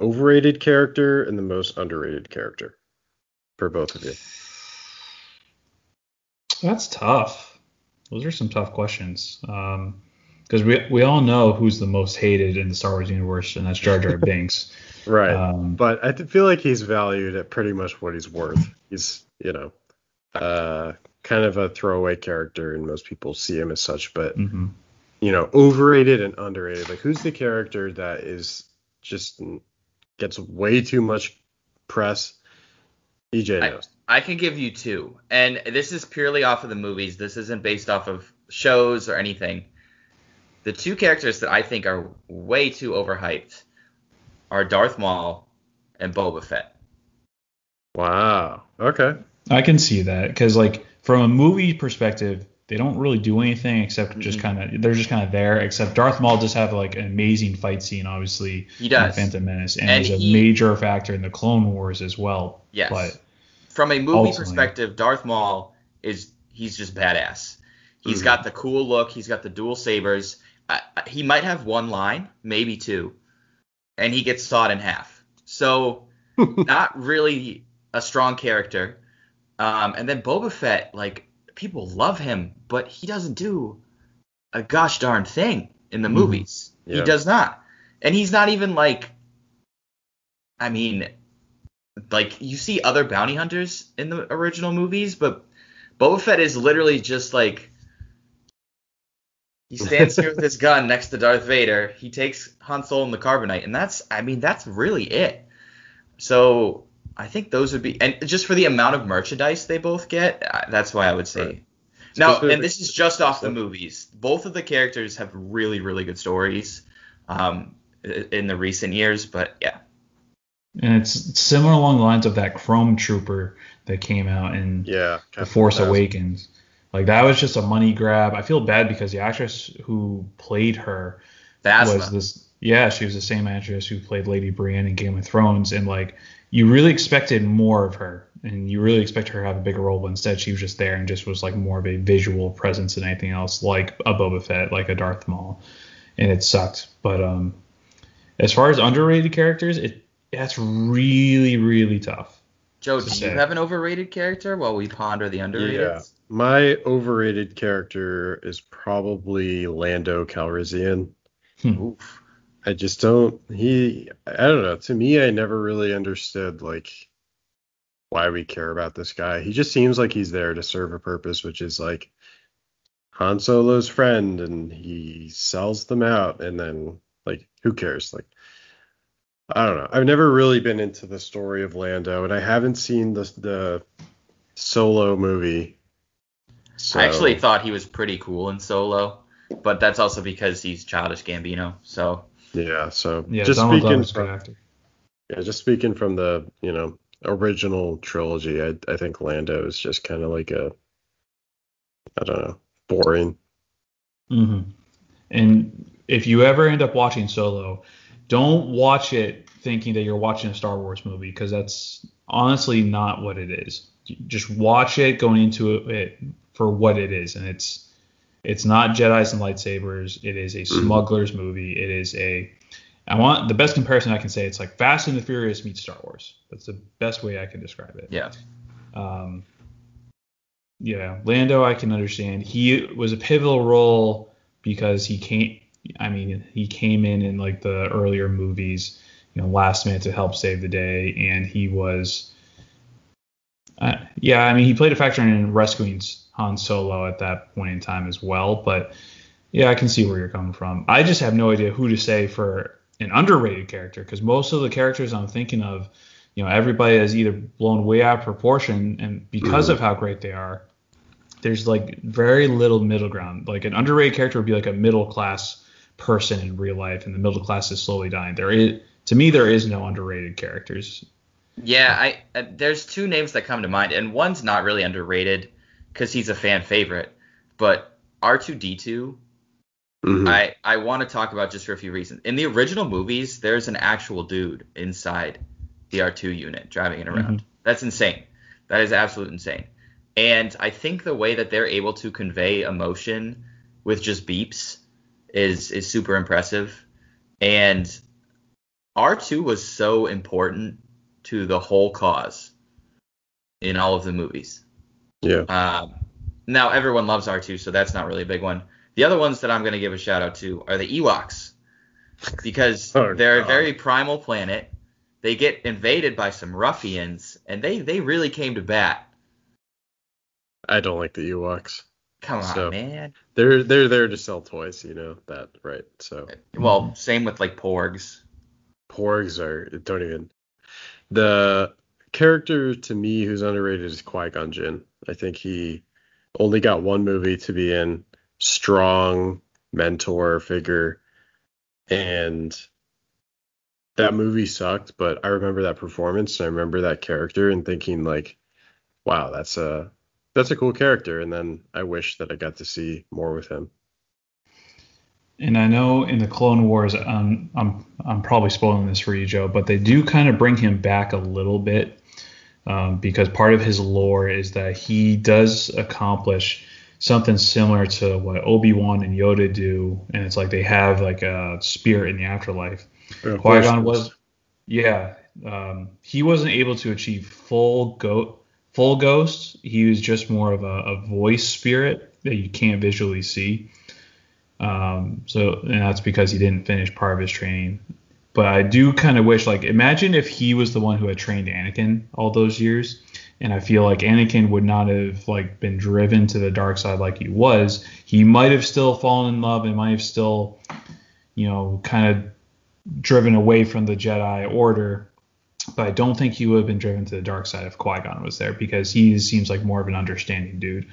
overrated character and the most underrated character for both of you? That's tough. Those are some tough questions. Because we we all know who's the most hated in the Star Wars universe, and that's Jar Jar Binks. Right. Um, but I feel like he's valued at pretty much what he's worth. He's, you know, uh, kind of a throwaway character, and most people see him as such. But mhm. you know, overrated and underrated. Like, who's the character that is just gets way too much press? EJ I- I can give you two, and this is purely off of the movies. This isn't based off of shows or anything. The two characters that I think are way too overhyped are Darth Maul and Boba Fett. Wow. Okay. I can see that because like from a movie perspective, they don't really do anything except just Mhm. kind of they're just kind of there. Except Darth Maul does have like an amazing fight scene, obviously. He in does. Phantom Menace, and, And he's a he- major factor in the Clone Wars as well. Yes. But From a movie Ultimately. perspective, Darth Maul is he's just badass. He's Mhm. got the cool look. He's got the dual sabers. I- he might have one line, maybe two, and he gets sawed in half. So not really a strong character. Um, and then Boba Fett, like people love him, but he doesn't do a gosh darn thing in the Mhm. movies. He does not, and he's not even like. I mean, like you see other bounty hunters in the original movies, but Boba Fett is literally just like he stands here with his gun next to Darth Vader. He takes Han Solo and the carbonite, and that's I mean that's really it. So I think those would be and just for the amount of merchandise they both get, uh, that's why I would say. Right. Now, and this is just off the movies. Both of the characters have really, really good stories um, in the recent years, but yeah. and it's similar along the lines of that Chrome Trooper that came out in Yeah. The Force Phasma. Awakens. Like that was just a money grab. I feel bad because the actress who played her was Phasma. this. Yeah, she was the same actress who played Lady Brienne in Game of Thrones, and like you really expected more of her, and you really expected her to have a bigger role, but instead she was just there and just was like more of a visual presence than anything else, like a Boba Fett, like a Darth Maul, and it sucked. But um, as far as underrated characters, it that's really really tough. Joe, to do you have an overrated character while we ponder the underrated? Yeah. My overrated character is probably Lando Calrissian. Oof. I just don't he I don't know. To me I never really understood like why we care about this guy. He just seems like he's there to serve a purpose, which is like Han Solo's friend and he sells them out and then like who cares? Like I don't know. I've never really been into the story of Lando and I haven't seen the the solo movie. So, I actually thought he was pretty cool in Solo, but that's also because he's childish Gambino. So yeah, so Yeah, just Donald speaking Glover's a good from. Yeah, just speaking from the, you know, original trilogy, I I think Lando is just kind of like a I don't know, boring. hmm And if you ever end up watching Solo, don't watch it thinking that you're watching a Star Wars movie because that's honestly not what it is. Just watch it going into it for what it is, and it's it's not Jedi's and lightsabers. It is a smuggler's movie. It is a I want the best comparison I can say. It's like Fast and the Furious meets Star Wars. That's the best way I can describe it. yeah, Um, yeah, Lando, I can understand. He was a pivotal role because he came. I mean, he came in in like the earlier movies, you know, last minute to help save the day, and he was. Uh, yeah, I mean, he played a factor in rescuing Han Solo at that point in time as well. But yeah, I can see where you're coming from. I just have no idea who to say for an underrated character because most of the characters I'm thinking of you know everybody is either blown way out of proportion and because of how great they are there's like very little middle ground. Like an underrated character would be like a middle class person in real life, and the middle class is slowly dying. There is, to me, there is no underrated characters. Yeah, I uh, there's two names that come to mind, and one's not really underrated because he's a fan favorite, but R2D2. Mhm. I I want to talk about just for a few reasons. In the original movies, there's an actual dude inside the R2 unit driving it around. That's insane. That is absolute insane. And I think the way that they're able to convey emotion with just beeps is is super impressive. And R2 was so important to the whole cause in all of the movies. Yeah. Um, now everyone loves R2, so that's not really a big one. The other ones that I'm going to give a shout out to are the Ewoks because Oh, they're a very primal planet. They get invaded by some ruffians, and they they really came to bat. I don't like the Ewoks. Come on, So- man. They're they're there to sell toys, you know that, right? So Well, same with like Porgs. Porgs are don't even. The character to me who's underrated is Qui Gon Jinn. I think he only got one movie to be in, strong mentor figure, and that movie sucked. But I remember that performance. And I remember that character and thinking like, wow, that's a that's a cool character. And then I wish that I got to see more with him. And I know in the Clone Wars, um, I'm I'm probably spoiling this for you, Joe, but they do kind of bring him back a little bit um, because part of his lore is that he does accomplish something similar to what Obi Wan and Yoda do, and it's like they have like a spirit in the afterlife. Yeah, Qui Gon was, yeah, um, he wasn't able to achieve full go full ghost. He was just more of a, a voice spirit that you can't visually see. Um, so and that's because he didn't finish part of his training. But I do kind of wish, like, imagine if he was the one who had trained Anakin all those years, and I feel like Anakin would not have like been driven to the dark side like he was. He might have still fallen in love and might have still, you know, kind of driven away from the Jedi Order. But I don't think he would have been driven to the dark side if Qui Gon was there because he seems like more of an understanding dude.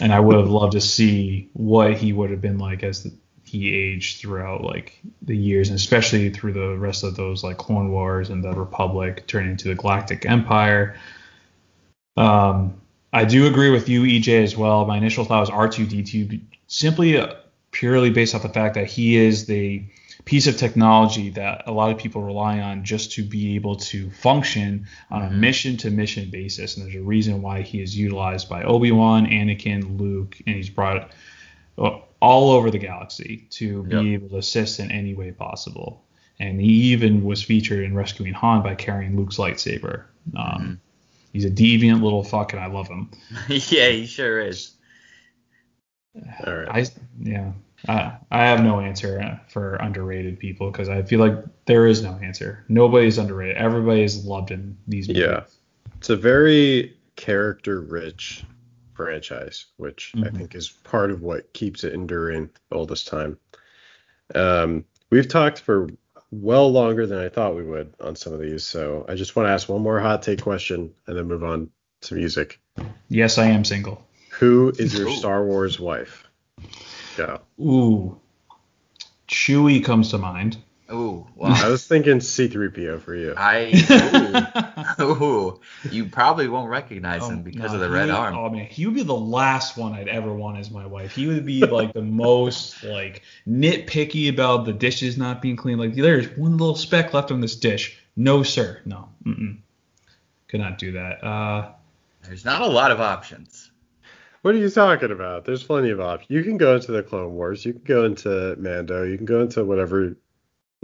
And I would have loved to see what he would have been like as the, he aged throughout like the years, and especially through the rest of those like Clone Wars and the Republic turning into the Galactic Empire. Um, I do agree with you, EJ, as well. My initial thought was R2D2 simply uh, purely based off the fact that he is the piece of technology that a lot of people rely on just to be able to function on a Mhm. mission to mission basis. And there's a reason why he is utilized by Obi Wan, Anakin, Luke, and he's brought uh, all over the galaxy to be Yep. able to assist in any way possible. And he even was featured in rescuing Han by carrying Luke's lightsaber. Um, He's a deviant little fuck, and I love him. yeah, he sure is. All right. I yeah. I, I have no answer uh, for underrated people because I feel like there is no answer. Nobody's underrated. Everybody is loved in these movies. Yeah. It's a very character rich franchise, which I Mhm. think is part of what keeps it enduring all this time. Um, we've talked for well longer than I thought we would on some of these, so I just want to ask one more hot take question and then move on to music. Yes, I am single. Who is your Ooh. Star Wars wife? Go. Ooh. Chewie comes to mind. Ooh, I was thinking C3PO for you. I ooh, ooh, you probably won't recognize Oh, him because no, of the red would- arm. Oh man, he would be the last one I'd ever want as my wife. He would be like the most like nitpicky about the dishes not being clean. Like there's one little speck left on this dish. No sir, no, mm-mm. could not do that. Uh, There's not a lot of options. What are you talking about? There's plenty of options. You can go into the Clone Wars. You can go into Mando. You can go into whatever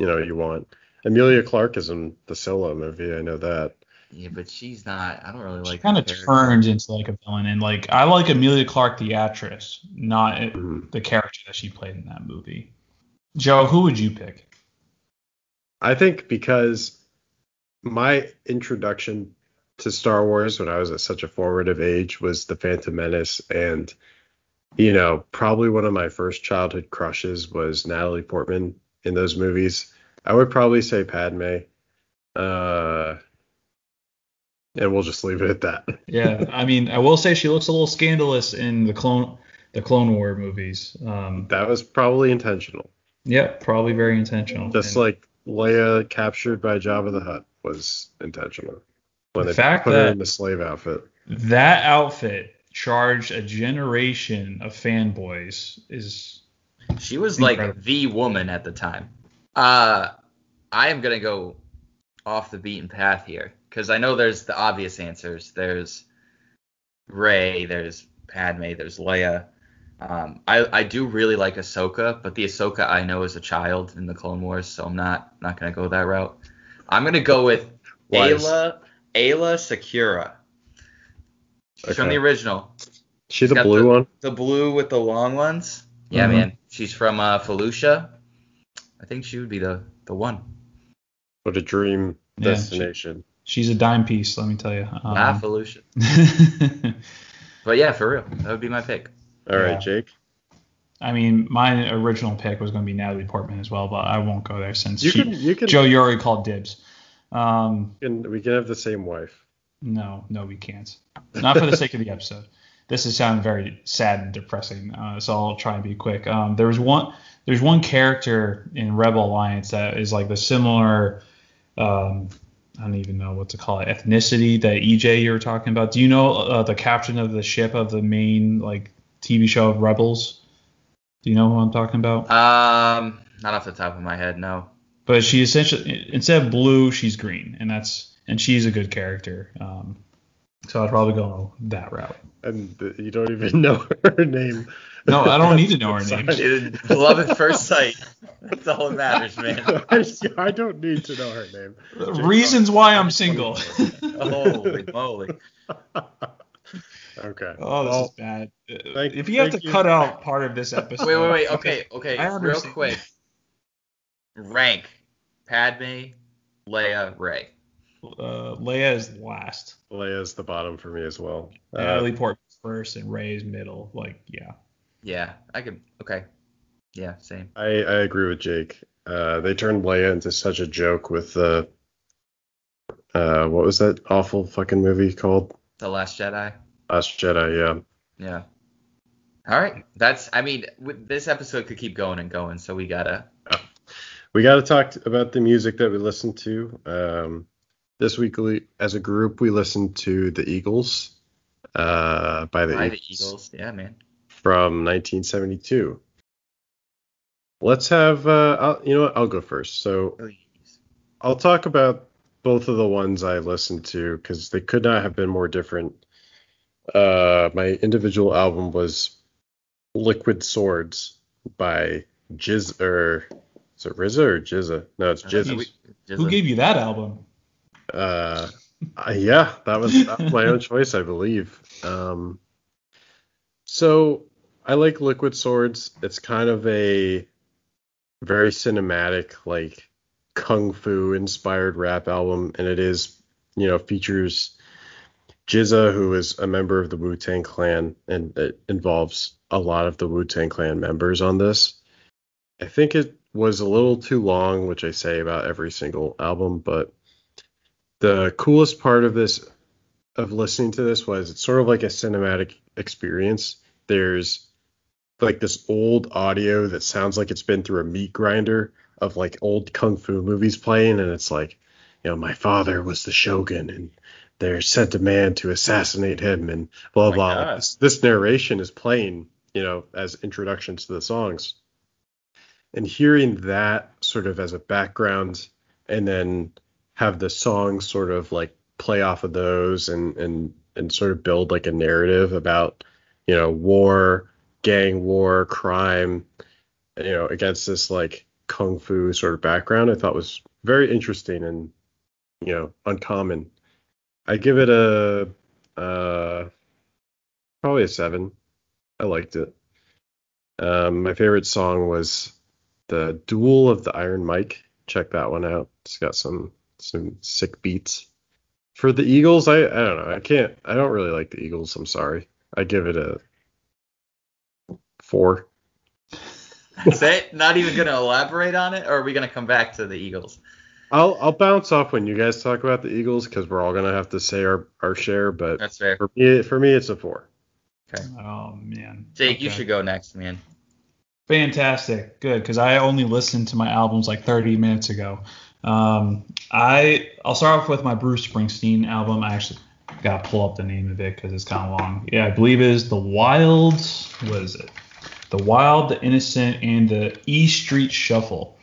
you know you want. Emilia Clarke is in the Solo movie. I know that. Yeah, but she's not. I don't really like. she kind of character. turns into like a villain, and like I like Emilia Clarke the actress, not Mhm. the character that she played in that movie. Joe, who would you pick? I think because my introduction to Star Wars when I was at such a formative age was The Phantom Menace, and you know probably one of my first childhood crushes was Natalie Portman in those movies. I would probably say Padme. Uh, And we'll just leave it at that. Yeah, I mean, I will say she looks a little scandalous in the clone the Clone War movies. Um, That was probably intentional. yeah, probably very intentional. Just And like Leia captured by Jabba the Hutt was intentional. When The they fact put her in the slave outfit. that outfit charged a generation of fanboys is She was Incredible. like the woman at the time. Uh, I am gonna go off the beaten path here because I know there's the obvious answers. There's Rey, there's Padme, there's Leia. Um, I I do really like Ahsoka, but the Ahsoka I know as a child in the Clone Wars, so I'm not not gonna go that route. I'm gonna go with Wise. Aayla Aayla Secura. She's from the original. She the got blue the- one? The blue with the long ones. Yeah, Mhm. man. She's from uh, Felucia. I think she would be the the one. What a dream Yeah, destination. she's a dime piece, let me tell you. Um, ah, Felucia. But yeah, for real, that would be my pick. All right, Yeah. Jake. I mean, my original pick was going to be Natalie Portman as well, but I won't go there since You she, can you can, Joe, you already called dibs. Um, can we can have the same wife. no, no, we can't. Not for the sake of the episode. This is sounding very sad and depressing, uh, so I'll try and be quick. Um, there was one, there's one character in Rebel Alliance that is like the similar, um, I don't even know what to call it, ethnicity that EJ you were talking about. Do you know uh, the captain of the ship of the main like TV show of Rebels? Do you know who I'm talking about? Um, not off the top of my head, no. but she essentially instead of blue she's green and that's and she's a good character um, so i'd probably go that route And you don't even know her name. no i don't need to know her name Dude, love at first sight. That's all that matters, man. I, I don't need to know her name. reasons why i'm single Holy moly. Okay. oh this Well, is bad thank- if you have to you. cut out part of this episode Wait, wait, wait. Okay, okay. I Real quick. Rank: Padme, Leia, Rey. Uh, leia is last Leia is the bottom for me as well. Uh, natalie portman's first and rey's middle like yeah Yeah, I could. Okay. Yeah, same. I, I agree with Jake. Uh, they turned Leia into such a joke with the uh, what was that awful fucking movie called? The Last Jedi. Last Jedi. Yeah. Yeah. All right. That's. I mean, this episode could keep going and going, so we gotta. We got to talk about the music that we listened to. Um, this week, we, as a group, we listened to the Eagles uh, by the, By Eagles, the Eagles. Yeah, man. from 1972. Let's have. Uh, I'll, you know what? I'll go first. So Please. I'll talk about both of the ones I listened to because they could not have been more different. Uh, my individual album was Liquid Swords by Jiz or is it RZA or GZA? No, it's GZA. who gave you that album Uh, uh, yeah, that was, that was my own choice, I believe. Um, so I like Liquid Swords. It's kind of a very cinematic, like kung fu inspired rap album, and it is, you know, features GZA, who is a member of the Wu Tang Clan, and it involves a lot of the Wu Tang Clan members on this. I think it was a little too long, which I say about every single album, but the coolest part of this of listening to this was it's sort of like a cinematic experience. There's like this old audio that sounds like it's been through a meat grinder of like old kung fu movies playing, and it's like, you know, my father was the shogun, and they sent a man to assassinate him, and blah Oh blah. This, this narration is playing, you know, as introductions to the songs, and hearing that sort of as a background, and then have the songs sort of like play off of those and and and sort of build like a narrative about you know war gang war crime you know against this like kung fu sort of background i thought was very interesting and you know uncommon. I give it a uh probably a seven. I liked it. Um my favorite song was the duel of the iron mic. Check that one out. It's got some some sick beats for the eagles i i don't know i can't i don't really like the eagles i'm sorry i give it a four That's it? Not even gonna elaborate on it, or are we gonna come back to the Eagles? I'll I'll bounce off when you guys talk about the Eagles because we're all gonna have to say our, our share. But That's fair. for me, for me, it's a four. Okay. Oh man. Jake, you should go next, man. Fantastic, good, because I only listened to my albums like 30 minutes ago. Um, I I'll start off with my Bruce Springsteen album. I actually gotta pull up the name of it because it's kind of long. Yeah, I believe it is the Wild. What is it? The Wild, the Innocent, and the E Street Shuffle.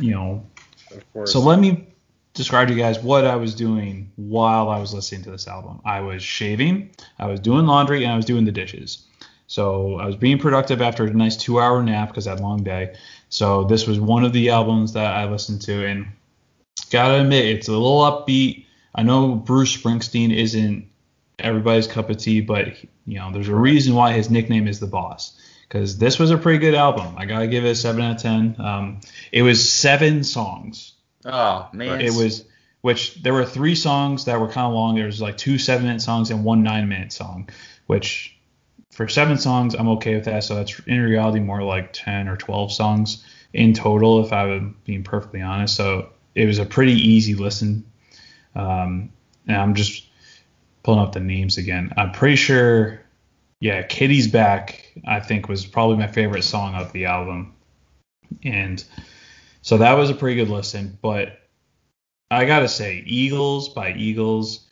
You know, Of course. so let me describe to you guys what I was doing while I was listening to this album. I was shaving, I was doing laundry, and I was doing the dishes. So I was being productive after a nice two-hour nap because I had a long day. So this was one of the albums that I listened to, and gotta admit, it's a little upbeat. I know Bruce Springsteen isn't everybody's cup of tea, but you know, there's a reason why his nickname is the Boss. Because this was a pretty good album. I gotta give it a seven out of ten. Um, it was seven songs. Oh man. It was which there were three songs that were kind of long. There was like two seven minute songs and one nine minute song, which for seven songs I'm okay with that. So that's in reality more like ten or twelve songs in total, if I'm being perfectly honest. So it was a pretty easy listen. Um, and I'm just pulling up the names again. I'm pretty sure, yeah, Kitty's Back. I think was probably my favorite song of the album, and so that was a pretty good listen. But I gotta say, Eagles by Eagles,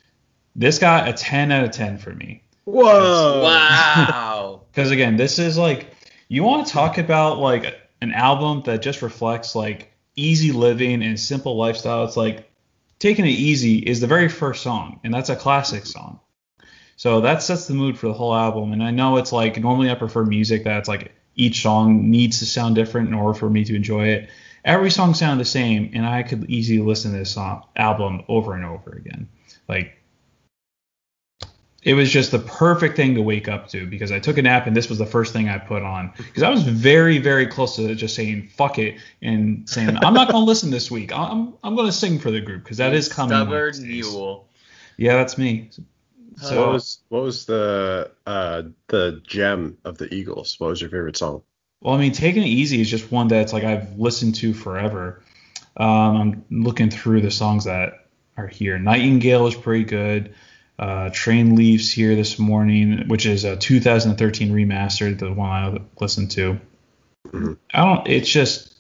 this got a 10 out of 10 for me. Whoa. wow. Because again, this is like you want to talk about like an album that just reflects like easy living and simple lifestyle. It's like taking it easy is the very first song, and that's a classic song. So that sets the mood for the whole album. And I know it's like normally I prefer music that's like each song needs to sound different in order for me to enjoy it. Every song sounded the same, and I could easily listen to this song album over and over again. Like it was just the perfect thing to wake up to because I took a nap and this was the first thing I put on because I was very very close to just saying fuck it and saying I'm not gonna listen this week I'm I'm gonna sing for the group because that is coming. Stubborn mule. Yeah, that's me. So So what was what was the uh the gem of the Eagles? What was your favorite song? Well, I mean, taking it easy is just one that's like I've listened to forever. Um, I'm looking through the songs that are here. Nightingale is pretty good. Uh, Train leaves here this morning, which is a 2013 remastered, the one I listened to. Mhm. I don't. It's just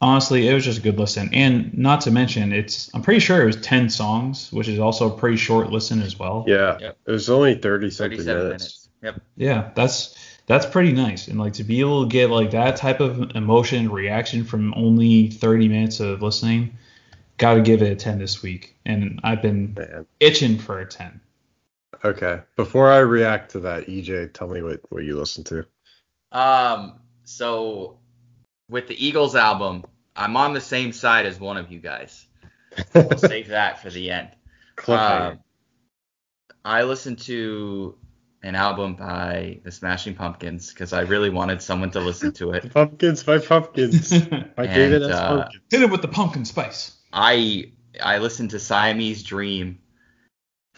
honestly, it was just a good listen, and not to mention, it's. I'm pretty sure it was 10 songs, which is also a pretty short listen as well. Yeah, Yep. it was only thirty something minutes. minutes. Yep. Yeah, that's that's pretty nice. And like to be able to get like that type of emotion reaction from only 30 minutes of listening, got to give it a 10 this week. And I've been Man. itching for a 10. Okay. Before I react to that, EJ, tell me what what you listen to. Um, so with the Eagles album, I'm on the same side as one of you guys. We'll save that for the end. Cliffhanger. Um, I listened to an album by the Smashing Pumpkins because I really wanted someone to listen to it. pumpkins, my pumpkins. Hit My David And, S. uh, pumpkins. it with the pumpkin spice. I I listened to Siamese Dream.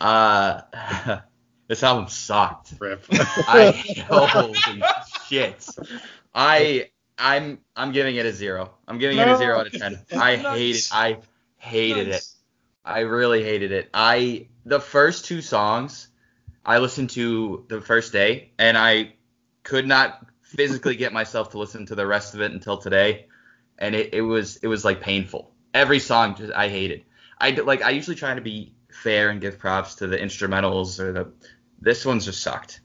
Uh, this album sucked. Rip. I holy shit. I I'm I'm giving it a zero. I'm giving it a zero out of ten. I hate it. I hated it. I really hated it. I the first two songs I listened to the first day and I could not physically get myself to listen to the rest of it until today and it, it was it was like painful. Every song just I hated. I like I usually try to be fair and give props to the instrumentals or the this one's just sucked.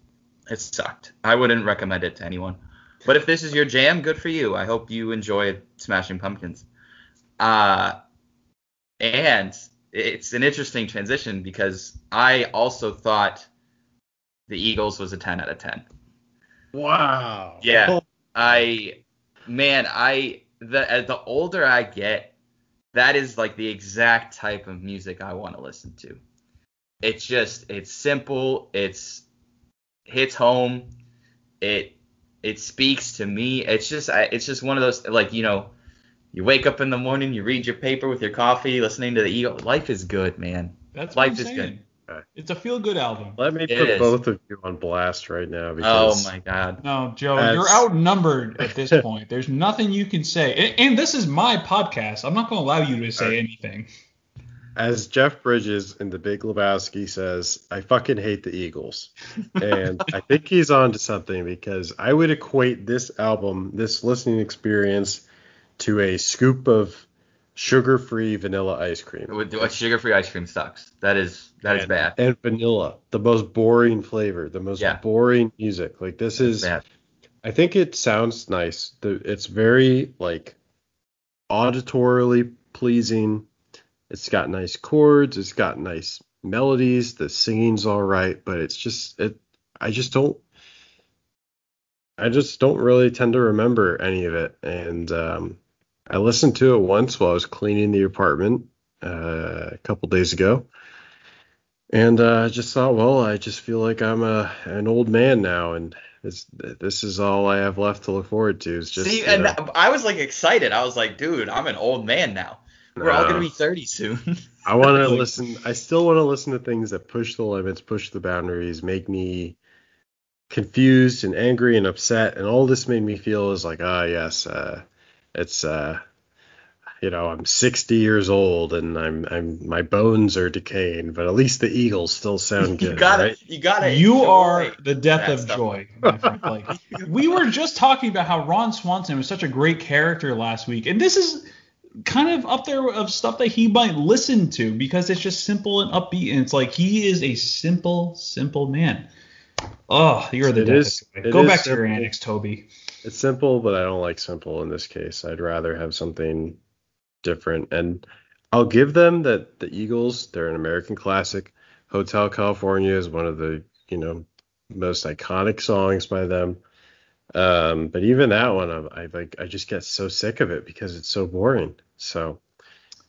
It sucked. I wouldn't recommend it to anyone. But if this is your jam, good for you. I hope you enjoy Smashing Pumpkins. Uh, and it's an interesting transition because I also thought the Eagles was a 10 out of 10. wow. Yeah. I, man, I the the older I get, that is like the exact type of music I want to listen to. It's just it's simple, it's hits home, it it speaks to me. It's just I, it's just one of those like you know, you wake up in the morning, you read your paper with your coffee, listening to the Eagle. Life is good, man. That's what Life I'm is saying. good. Okay. It's a feel good album. Let me It put is. both of you on blast right now because Oh my god. No, Joe, That's- you're outnumbered at this point. There's nothing you can say. And, and this is my podcast. I'm not going to allow you to say Alright. anything. as Jeff Bridges in The Big Lebowski says, I fucking hate the Eagles. And I think he's on to something because I would equate this album, this listening experience, to a scoop of sugar-free vanilla ice cream. With what sugar-free ice cream sucks. That is that is and, bad. And vanilla, the most boring flavor, the most Yeah. boring music. Like this is bad. I think it sounds nice. The, it's very like auditorily pleasing. It's got nice chords. It's got nice melodies. The singing's all right, but it's just it. I just don't. I just don't really tend to remember any of it. And um, I listened to it once while I was cleaning the apartment uh, a couple days ago, and uh, I just thought, well, I just feel like I'm a an old man now, and this this is all I have left to look forward to. Is just See, and know, I was like excited. I was like, dude, I'm an old man now. We're all gonna be 30 soon. I want to listen. I still want to listen to things that push the limits, push the boundaries, make me confused and angry and upset. And all this made me feel is like, ah, yes, uh, it's, uh, you know, I'm 60 years old and I'm, I'm, my bones are decaying, but at least the Eagles still sound good, you gotta, right? you gotta. You are the death of stuff. joy. Like we were just talking about how Ron Swanson was such a great character last week, and this is kind of up there of stuff that he might listen to because it's just simple and upbeat, and it's like he is a simple, simple man. Oh, you're the It death is- of joy. Go is back to your simple. annex, Toby. It's simple, but I don't like simple in this case. I'd rather have something different. And I'll give them that the Eagles, they're an American classic. Hotel California is one of the, you know, most iconic songs by them. Um, but even that one, I, I like, I just get so sick of it because it's so boring. So,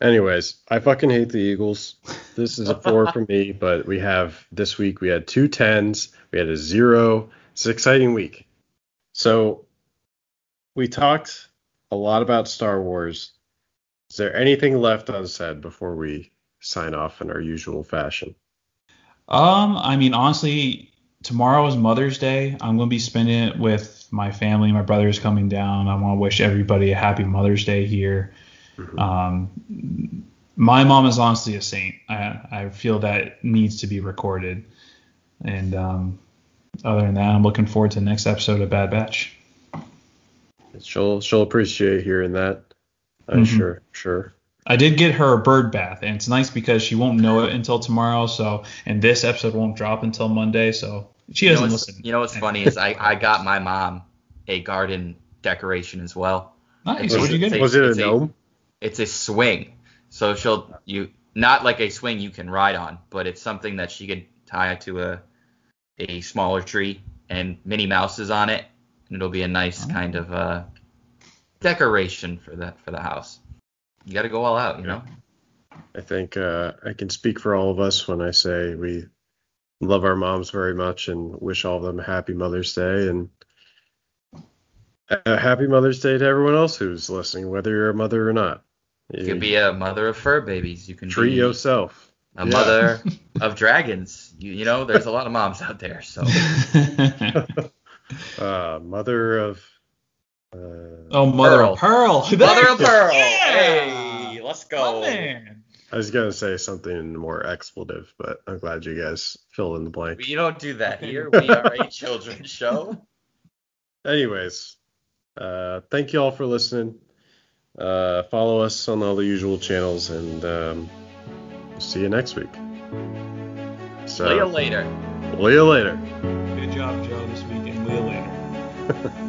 anyways, I fucking hate the Eagles. This is a four for me, but we have this week we had two tens, we had a zero. It's an exciting week. So we talked a lot about Star Wars. Is there anything left unsaid before we sign off in our usual fashion? Um, I mean, honestly, tomorrow is Mother's Day. I'm gonna be spending it with my family. My brother's coming down. I want to wish everybody a happy Mother's Day here. Mhm. Um, my mom is honestly a saint. I, I feel that needs to be recorded. And um, other than that, I'm looking forward to the next episode of Bad Batch. She'll she'll appreciate hearing that. I'm Mhm. sure sure. I did get her a bird bath, and it's nice because she won't know it until tomorrow. So, and this episode won't drop until Monday. So she you doesn't what's, listen. you know what's funny is I, I got my mom a garden decoration as well. Nice. It's What'd you a- get? Was it a it's a- gnome? It's a swing. So she'll you not like a swing you can ride on, but it's something that she could tie to a a smaller tree and Minnie Mouse is on it, and it'll be a nice Oh. kind of uh, decoration for the for the house. You got to go all out, you know. I think uh, I can speak for all of us when I say we love our moms very much and wish all of them a happy Mother's Day and a happy Mother's Day to everyone else who's listening, whether you're a mother or not. You could be a mother of fur babies. You can treat be yourself. a Yeah. mother of dragons. You, you know, there's a lot of moms out there. So Uh, mother of. Uh, oh, Mother Pearl. of Pearl. mother of pearl. Yeah. Hey, let's My go. man. I was gonna say something more expletive, but I'm glad you guys filled in the blank. We don't do that here. We are a children's show. Anyways, uh, thank you all for listening. Uh, follow us on all the usual channels, and um, see you next week. So, See you later. See you later. Ha ha ha.